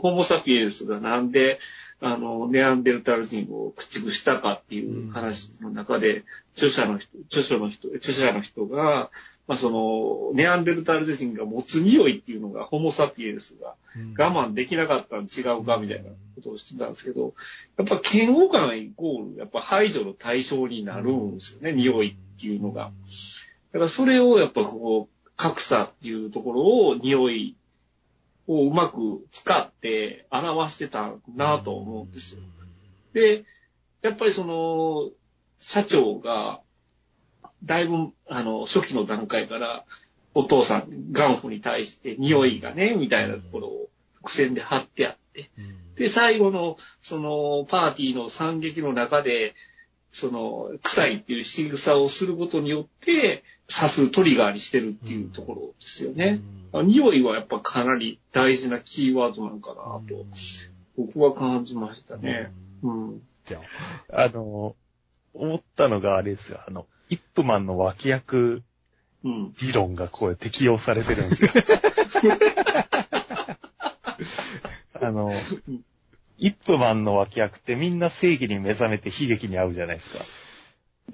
ホモサピエンスがなんで、あの、ネアンデルタール人を駆逐したかっていう話の中で、著者の人、著書の人、著者の人が、まあ、その、ネアンデルタール人が持つ匂いっていうのが、ホモサピエンスが我慢できなかったん違うかみたいなことをしてたんですけど、やっぱ嫌悪感イコール、やっぱ排除の対象になるんですよね、匂いっていうのが。だからそれをやっぱこう、格差っていうところを匂いをうまく使って表してたなと思うんですよ。で、やっぱりその、社長が、だいぶ、あの、初期の段階から、お父さん、元夫に対して匂いがね、みたいなところを伏線で貼ってあって、うん。で、最後の、その、パーティーの惨劇の中で、その、臭いっていう仕草をすることによって、刺すトリガーにしてるっていうところですよね。あ匂いはやっぱかなり大事なキーワードなのかなと、僕は感じましたね。うん。じゃあの、思ったのがあれですよ。あの、イップマンの脇役うん。理論がこれ適用されてるんですよ。[LAUGHS] あの、イップマンの脇役ってみんな正義に目覚めて悲劇に遭うじゃないですか。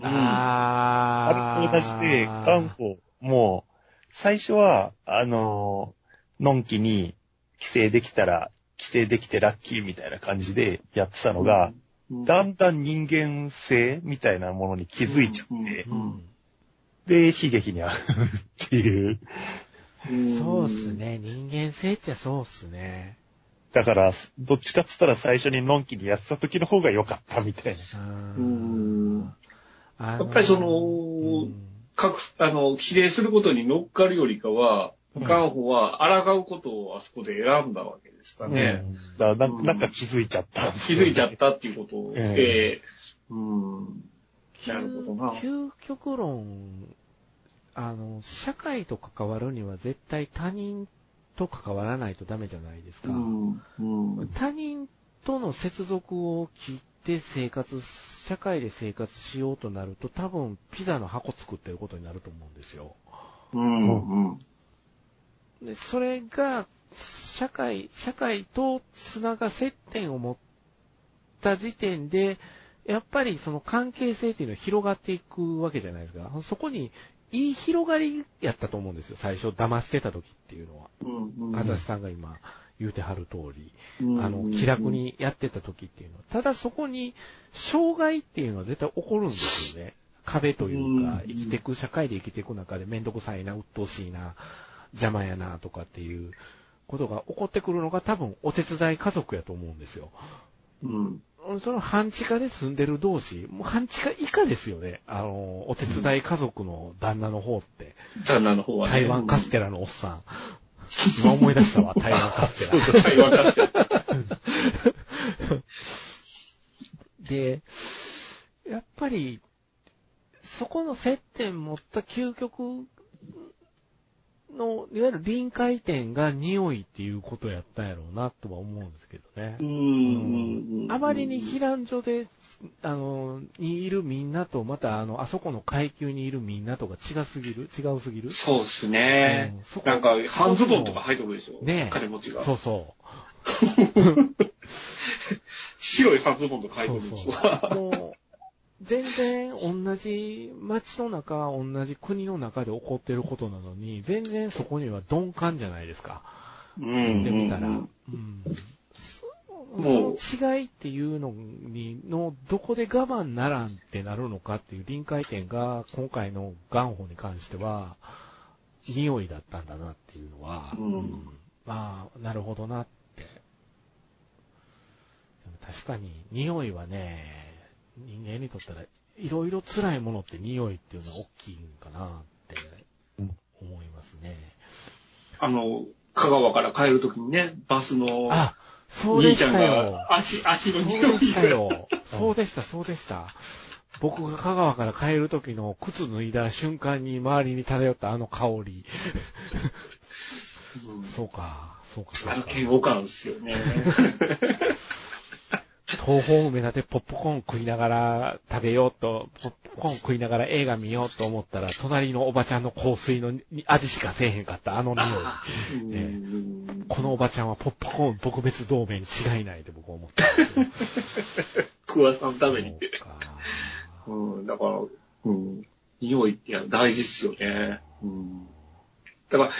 ああれと同じで、カンフォもう、最初は、あの、のんきに、規制できたら、規制できてラッキーみたいな感じでやってたのが、うん、だんだん人間性みたいなものに気づいちゃって、うん。で、悲劇に遭うっていう。うんそうっす。ね。人間性っちゃそうっすね。だから、どっちかっつったら最初にのんきにやってた時の方が良かったみたいな。ややっぱりその各、あの、比例することに乗っかるよりかは、うんガンホは抗うことをあそこで選んだわけですかね。だからななんか気づいちゃった気づいちゃったっていうことで、えうん。なるほどな究極論、あの、社会と関わるには絶対他人と関わらないとダメじゃないですか。うん。うん。他人との接続を切って生活、社会で生活しようとなると多分ピザの箱作ってることになると思うんですよ。うん。うん。で、それが、社会、社会とつなが接点を持った時点で、やっぱりその関係性っていうのは広がっていくわけじゃないですか。そこに、いい広がりやったと思うんですよ。最初騙してた時っていうのは。うん。かざしさんが今言うてはる通り。うんあの、気楽。にやってた時っていうのは。ただそこに、障害っていうのは絶対起こるんですよね。壁というかう、ん生きていく、社会で生きていく中でめんどくさいな、鬱陶しいな、邪魔やな、とかっていうことが起こってくるのが多分お手伝い家族やと思うんですよ。うん。その半地下で住んでる同士、もう半地下以下ですよね。あの、お手伝い家族の旦那の方って。旦那の方はね。台湾カステラのおっさん。今思い出したわ、[LAUGHS] 台湾カステラ。台湾カステラ。で、やっぱり、そこの接点持った究極の、いわゆる臨界点が匂いっていうことやったんやろうなとは思うんですけどねう。ん。あまりに避難所で、あの、にいるみんなと、またあの、あそこの階級にいるみんなとが違すぎる違うすぎる？そうですねうんそ。こなんか、半ズボンとか履いてくるでしょ？ねえ金持ちが。そうそ [LAUGHS] 白い半ズボンとかう。履いてそうくるでしょ？そう。もう、[LAUGHS] 全然同じ街の中、同じ国の中で起こってることなのに、全然そこには鈍感じゃないですか。うん言ってみたら。ううんん。その違いっていうのに、の、どこで我慢ならんってなるのかっていう臨界点が、今回の元宝に関しては、匂いだったんだなっていうのは、うんまあ、なるほどなって。確かに、匂いはね、人間にとったら、いろいろ辛いものって匂いっていうのは大きいんかなってうん思いますね。あの、香川から帰るときにね、バスのあ、そうで兄ちゃんしたよ。が足、足のそう匂いでしたが。よ。そうでした、そうでした。僕が香川から帰る時の靴脱いだ瞬間に周りに漂ったあの香り。うんそうか、そうか、そうか。あの嫌悪感ですよね。東方梅田でポップコーン食いながら食べようと、ポップコーン食いながら映画見ようと思ったら、隣のおばちゃんの香水の味しかせえへんかった、あの匂い。えうんこのおばちゃんはポップコーン撲滅同盟に違いないって僕は思ったんですけど。[LAUGHS] 桑さんのために。そうかうん、だから、うん、匂いって大事ですよね。うん。だから、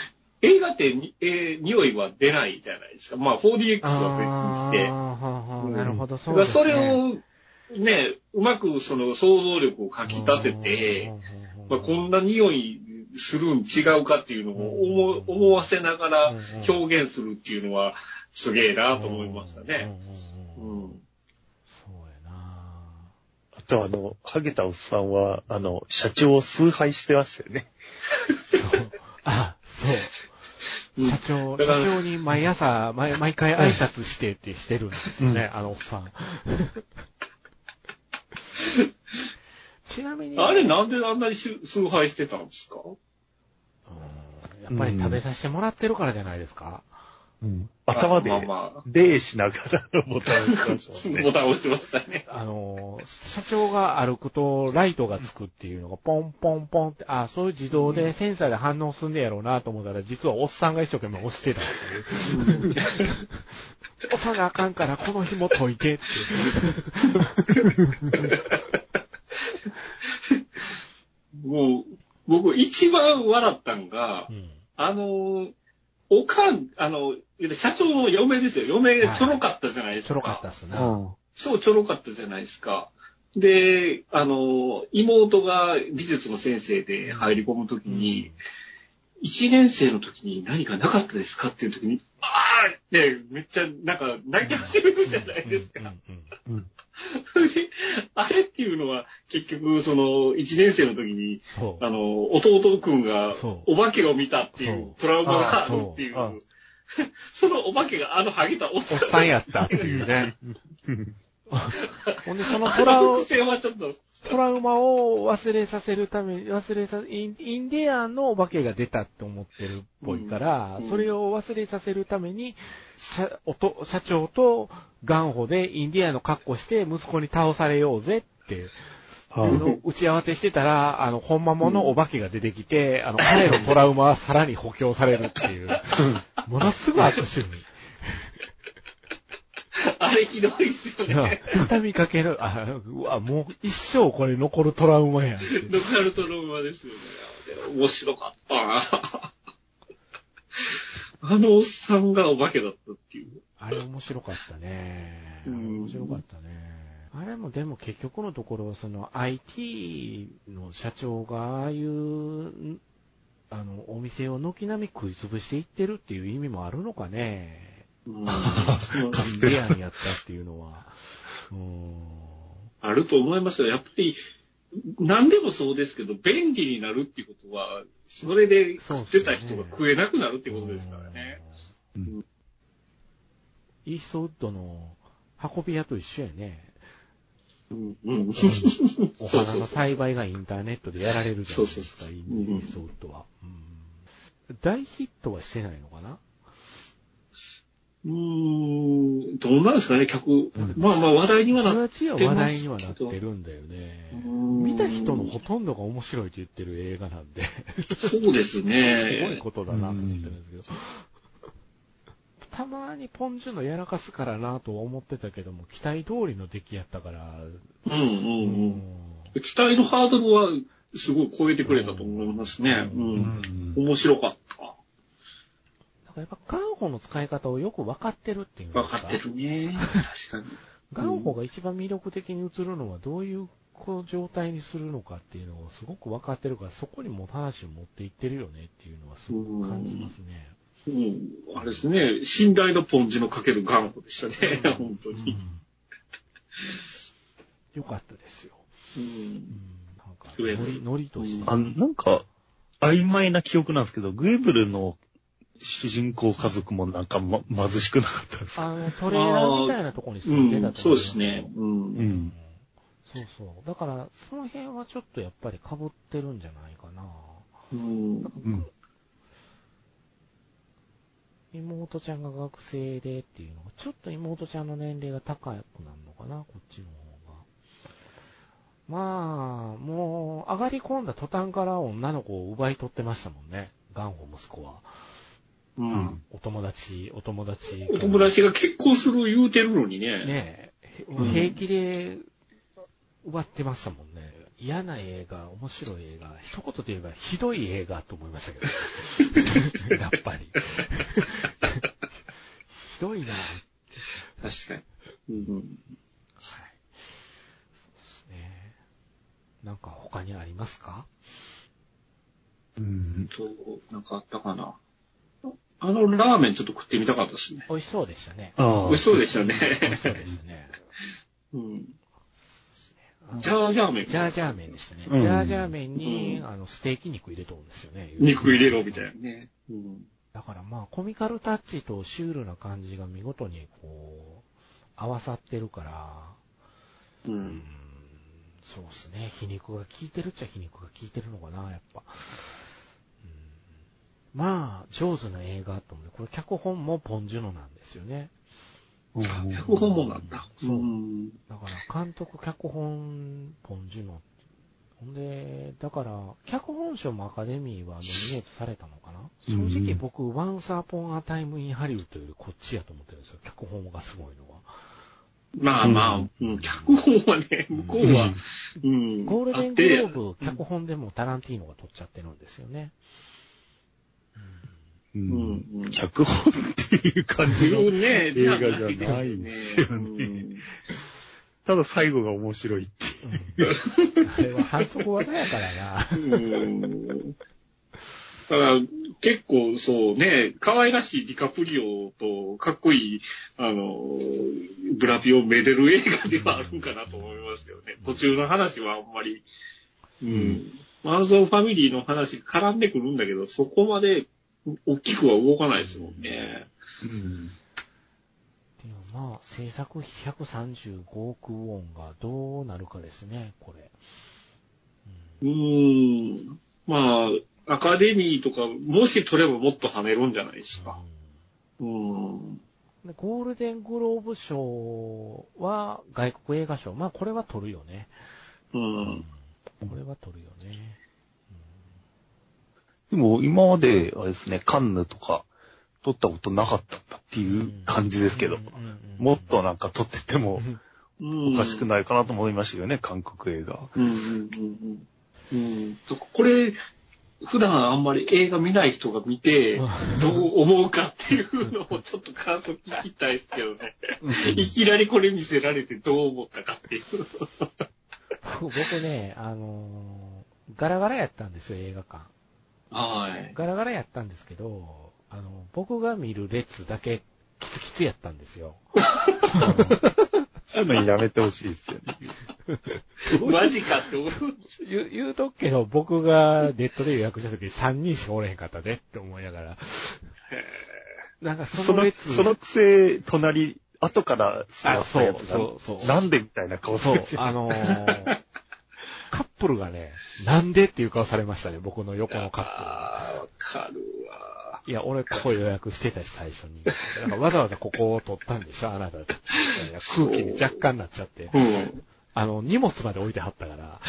映画ってに、えー匂いは出ないじゃないですか。まあ、4DX は別にして。なるほど、そそうですね。れを、ね、うまくその想像力をかき立てて、まあ、こんな匂いするん違うかっていうのを思思わせながら表現するっていうのはすげえなと思いましたね。うん。そうやなあとあの、ハゲたおっさんは、あの、社長を崇拝してましたよね。[LAUGHS] あ、そう。社長、社長に毎朝、毎毎回挨拶してってしてるんですよね、あのおっさん。ちなみに、あれなんであんなにし崇拝してたんですか？うんやっぱり食べさせてもらってるからじゃないですか？頭でまあ、ま礼しながらボタンを押してましたねボタン押してましたね。あの、社長が歩くとライトがつくっていうのがポンポンポンって、あ、そういう自動でセンサーで反応すんねやろうなと思ったら、実はおっさんが一生懸命押してたっていう。[LAUGHS] 押さなあかんからこの紐解いてって。[LAUGHS] もう、僕一番笑ったんがう、んあの、おかん、あの、社長の嫁ですよ。嫁ちょろかったじゃないですか。ちょろかったっすな。そうちょろかったじゃないですか。で、あの、妹が美術の先生で入り込むときに、一年生の時に何かなかったですかっていう時に、あーってめっちゃなんか泣き始めるじゃないですか。うんうんうん。で、あれっていうのは結局その一年生の時に。あの、弟くんがお化けを見たっていそううトラウマがあるっていうう、[LAUGHS] そのお化けがあのハゲたおっおっさんさんやったっていうね。[LAUGHS] [LAUGHS] ほんで、そのあトラウトラウマを忘れさせるために、忘れさ、インインディアンのお化けが出たって思ってるっぽいから、うん。それを忘れさせるために、社おと社長とガンホでインディアンの格好して息子に倒されようぜっていうはい。のを打ち合わせしてたら、あの、本間ものお化けが出てきて、あの、彼のトラウマはさらに補強されるっていう、[LAUGHS] ものすごい悪趣味。[LAUGHS] あれひどいっすよね。畳みかける、あ、うわ、もう一生これ残るトラウマやんって。ノカルトローマですよね。面白かったな [LAUGHS] あのおっさんがお化けだったっていう。あれ面白かったね。面白かったね。あれもでも結局のところ、その IT の社長がああいう、んあの、お店を軒並み食い潰していってるっていう意味もあるのかね。うんインディアンやったっていうのは。うん。あると思いますよ。やっぱり、何でもそうですけど、便利になるっていうことは、それで食ってた人が食えなくなるってことですからね。うんイーストウッドの運び屋と一緒やね。うん。うん。お花の栽培がインターネットでやられるじゃないですか、イーストウッドは、うん大ヒットはしてないのかな？うーん、どうなんですかね、客。まあまあ話題にはなっじわじわ話題にはなってるんだよね。見た人のほとんどが面白いと言ってる映画なんで、そうですすごいね。ことだなと思ってるんですけど。たまにポンジュのやらかすからなとは思ってたけども、期待通りの出来やったから、うんうんうん。期待のハードルはすごい超えてくれたと思いますね。う。うんん面白かった。やっぱ元保の使い方をよく分かってるっていうんですか？わかってるね。確かに。[LAUGHS] 元保が一番魅力的に映るのはどういう状態にするのかっていうのをすごく分かってるから、そこにも話を持っていってるよねっていうのはすごく感じますね。うん。あれですね。信頼のポンジのかける元保でしたね。本当うんに。よかったですよ。う。うんん、なんか、ノリ、ノリとして。あなんか、曖昧な記憶なんですけど、グエブルの主人公家族もなんか、ま、貧しくなかったですかあの、トレーラーみたいなところに住んでうん、たとそうで思いますすね。う。うんん。そうそう。だから、その辺はちょっとやっぱり被ってるんじゃないかな。うん。うん。妹ちゃんが学生でっていうのが、ちょっと妹ちゃんの年齢が高くなるのかな、こっちの方が。まあ、もう、上がり込んだ途端から女の子を奪い取ってましたもんね。ガンホ息子は。ううんん。お友達、お友達。お友達が結婚する言うてるのにね。ねえ、うん平気で奪ってましたもんね。嫌な映画、面白い映画、一言で言えばひどい映画と思いましたけど。[LAUGHS] やっぱり。[LAUGHS] ひどいな。確かに。うん。はい。そうですね。なんか他にありますか？うん。と、なんかあったかな？あのラーメンちょっと食ってみたかったですね。美味しそうでしたね。ああ。美味しそうでしたね。美味しそうでしたね。ジャージャー麺。ジャージャー麺でしたね。うんジャージャー麺に、うんあの、ステーキ肉入れとるんですよね。肉入れろみたいなね。うん。だからまあ、コミカルタッチとシュールな感じが見事にこう、合わさってるから、う。うんん、そうですね。皮肉が効いてるっちゃ皮肉が効いてるのかな、やっぱ。うん、まあ、上手な映画と思う。これ脚本もポンジュノなんですよね。うん脚本もなんだ。そううん。だから、監督、脚本、ポンジュノ。ほんで、だから、脚本賞もアカデミーはノミネートされたのかな？うん正直僕、Once Upon a Time in Hollywood よりこっちやと思ってるんですよ。脚本がすごいのは。まあまあ、ううん、脚本はね、向こうは、うん。ゴールデングローブ、脚本でもタランティーノが撮っちゃってるんですよね。ううんん。うん。脚本っていう感じの。ね、映画じゃないんですよねうんただ最後が面白いっていう。うんあれは反則技やからな。うん。だから、結構そうね、可愛らしいディカプリオとかっこいい、あの、ブラピをめでる映画ではあるんかなと思いますけどね。途中の話はあんまり、うん。マンゾンファミリーの話絡んでくるんだけど、そこまで大きくは動かないですもんね。うん。でもまあ、制作費135億ウォンがどうなるかですね、これ。うーん。まあ、アカデミーとか、もし取ればもっと跳ねるんじゃないですか。うん。うんでゴールデングローブ賞は外国映画賞。まあ、これは取るよね。うん。これは取るよね。でも今まで、あれですね、カンヌとか撮ったことなかったっていう感じですけどもっとなんか撮っててもうんおかしくないかなと思いましたよね、韓国映画。うんうんうんうん。うん。とこれ、普段あんまり映画見ない人が見て、どう思うかっていうのをちょっと感想聞きたいですけどね。いきなりこれ見せられてどう思ったかっていう。僕ね、あのーガラガラやったんですよ、映画館。はい。ガラガラやったんですけど、あの、僕が見る列だけキツキツやったんですよ。[LAUGHS] そういうのやめてほしいですよね。[LAUGHS] マジかって思う。言う言うとくけど、僕がネットで予約した時3人しかおれへんかったでって思いながら。なんかそその、の列、そのくせ、隣、後から座あ、ったそう、やつそう、そう。が、なんでみたいな顔すそうるし、あのー [LAUGHS] カップルがね、なんでっていう顔されましたね、僕の横のカップルが。あーわかるわ。いや、俺ここ予約してたし、最初に。なんかわざわざここを取ったんでしょ、あなたたち。空気に若干なっちゃって。うん。あの、荷物まで置いてはったから。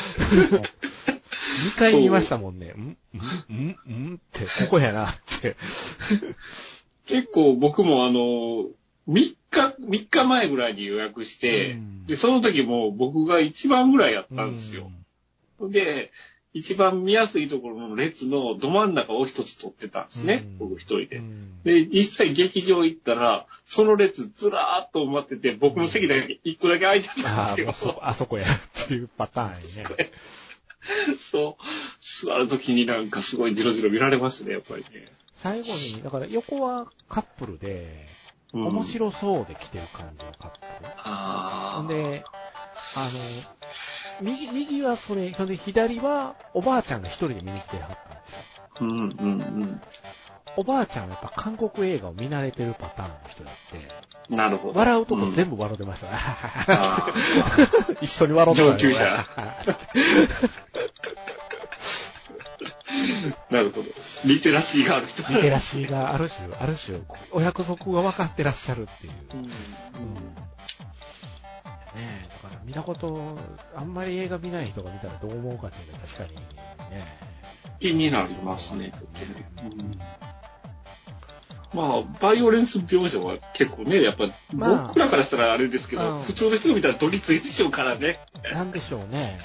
2回見ましたもんね。んんんんって、ここやなって。結構僕もあの、3日、3日前ぐらいに予約して、うんで、その時も僕が一番ぐらいやったんですよ。で、一番見やすいところの列のど真ん中を一つ取ってたんですねうん。僕一人で。うんで、実際劇場行ったら、その列ずらーっと埋まってて、僕の席だけ一個だけ空いてたんああ、ですよ。もうそ、あそこやっていうパターンやね。[LAUGHS] そう。座るときになんかすごいジロジロ見られますね、やっぱりね。最後に、だから横はカップルで、うん面白そうで来てる感じのカップル。ああ。で、あの、右、右はそれ、左はおばあちゃんが一人で見に来てはったんですよ。うんうんうん。おばあちゃんはやっぱ韓国映画を見慣れてるパターンの人だって、なるほど。笑うとこん全部笑ってましたね。あ [LAUGHS] 一緒に笑ってたよ上級者ー [LAUGHS] なるほど。リテラシーがある人。リテラシーがある種、ある種、お約束が分かってらっしゃるっていう。うんうん見たこと、あんまり映画見ない人が見たらどう思うかっていうのは確かにね。気になりますね。うんまあ、バイオレンス描写は結構ね、やっぱ、まあ僕らからしたらあれですけど、うん普通の人が見たらドギついでしょうからね。なんでしょうね。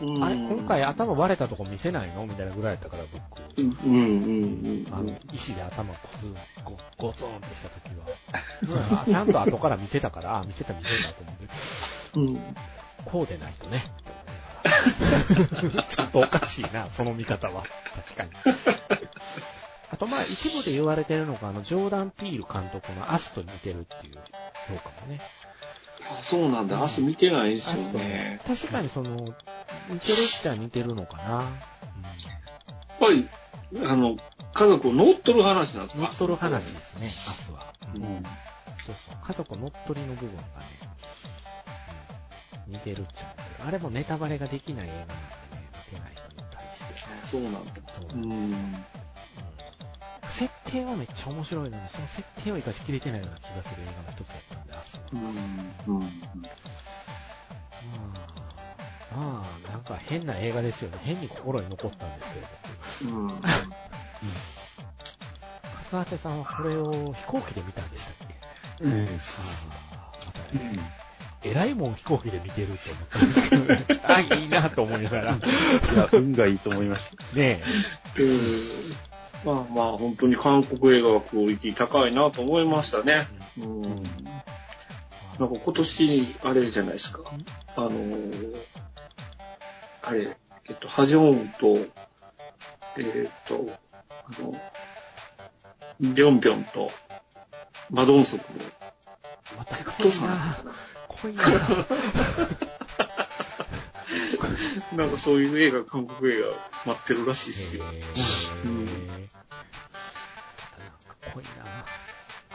うんあれ、今回頭割れたとこ見せないの？みたいなぐらいだったから、僕。うんうんうんあの、石で頭ゴツン、ゴゴツンってした時は。うんちゃんと後から見せたから、あ、見せた見せたと思って。うん。うん。こうでないとね。[LAUGHS] ちょっとおかしいな、その見方は。確かに。あと、まあ、一部で言われてるのが、あの、ジョーダン・ピール監督のアスと似てるっていう評価もね。あ、そうなんだ。明日見てないんですよね。確かにその、似てるっちゃ似てるのかな。やっぱり、あの、家族を乗っ取る話なんですか？乗っ取る話ですね、アスは。うん。そうそう。家族乗っ取りの部分がね、うん似てるっちゃ似てる。あれもネタバレができない映画なんでね、見てない人に対して。あそうなんだ。そううなん。ですよ。ん。設定はめっちゃ面白いのに、その設定を生かしきれてないような気がする映画の一つだったん。で、アスは。うん。うん。まあ、まあ、なん。か変な映画ですよね。変に心に残ったん。ですけど。うん。笠当さん。はこれを飛行機で見たん。でしたっけうん。ああ、またね、えらいもん飛行機で見てるって思ったんですけどね。[LAUGHS] あ、いいなと思いながら。ねいや、運がいいと思いました。え。うんまあまあ、本当に韓国映画はクオリティ高いなと思いましたね。うん。なんか今年、あれじゃないですか。あのーあれ、えっと、ハジョンと、えっと、あの、ビョンビョンと、マドンソクの、また濃どうさんいいな [LAUGHS] なんかそういう映画、韓国映画待ってるらしいですよ。なんか濃いな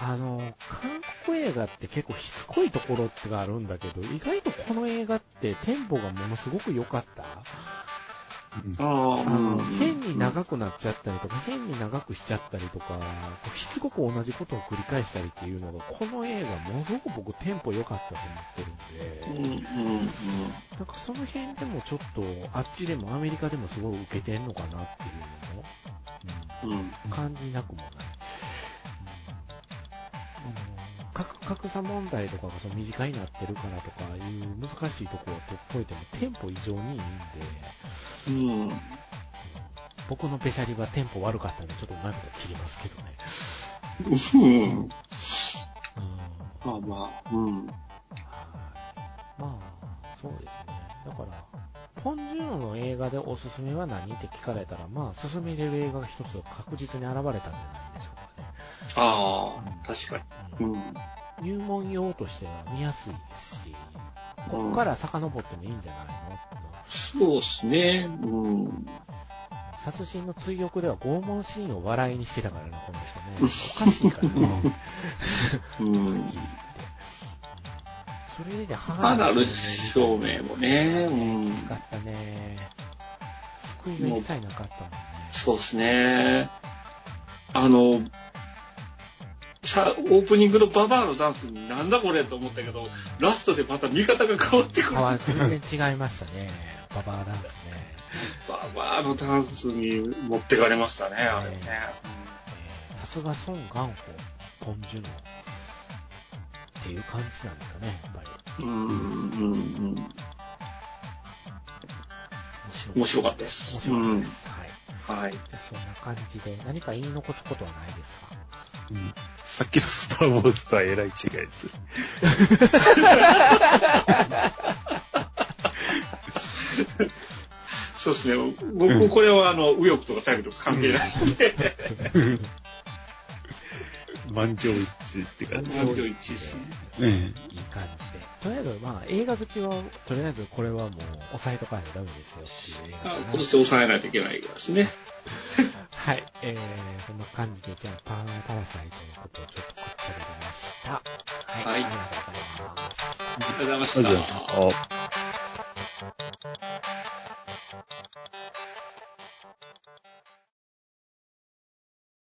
あの、韓国映画って結構しつこいところってがあるんだけど、意外とこの映画ってテンポがものすごく良かった？ああ、あの、うん変に長くなっちゃったりとか、変に長くしちゃったりとか、こうしつこく同じことを繰り返したりっていうのが、この映画ものすごく僕テンポ良かったと思ってるんで、うん、うん、うん。なんかその辺でもちょっと、あっちでもアメリカでもすごい受けてんのかなっていうのも、うん。うん、感じなくもない。格格差問題とかがその身近になってるからとかいう難しいところを取っといてもテンポ異常にいいんで、うん。僕のべしゃりはテンポ悪かったんで、ちょっとうまいこと切りますけどね。うん。うん。まあまあ、うん。はいまあ、そうですね。だから、ポン・ジュノの映画でおすすめは何って聞かれたら、まあ、勧めれる映画が一つ確実に現れたんじゃないでしょうかね。ああ、確かに。うんうん。入門用としては見やすいですし、ここから遡ってもいいんじゃないの、そうですね。うん。殺人の追憶では拷問シーンを笑いにしてたからな、この人ね。おかしいからね。うん。それで母肌の証明もね。うん。きつかったね。救いが一切なかったもんね。そうですね。あの、さ、オープニングのババアのダンスになんだこれと思ったけど、ラストでまた見方が変わってくる。あは全然違いましたね。ババアダンスね。ババアのダンスに持ってかれましたね、あれね。えーさすが孫元宝、ポン・ジュノっていう感じなんですかね、やっぱり。うん、うん、うん。面白かったです。面白かったです。はい。はい。じゃあそんな感じで、何か言い残すことはないですか？うんさっきのスターウォーズとはえらい違いです。[LAUGHS] [LAUGHS] そうですね。僕、これはあの、右翼とか左翼とか関係ないので、満場一致って感じ。満場一致ですね。うん。いい感じで。とりあえず、まあ、映画好きは、とりあえずこれはもう、抑えとかないとダメですよっていう映画今年抑えないといけないですね。はい。えー、そんな感じで、じゃあ、パーパラサイトのことをちょっとこっちゃりました。はい。はいありがとうございます。ありがとうございまありがとうございした。Thank you.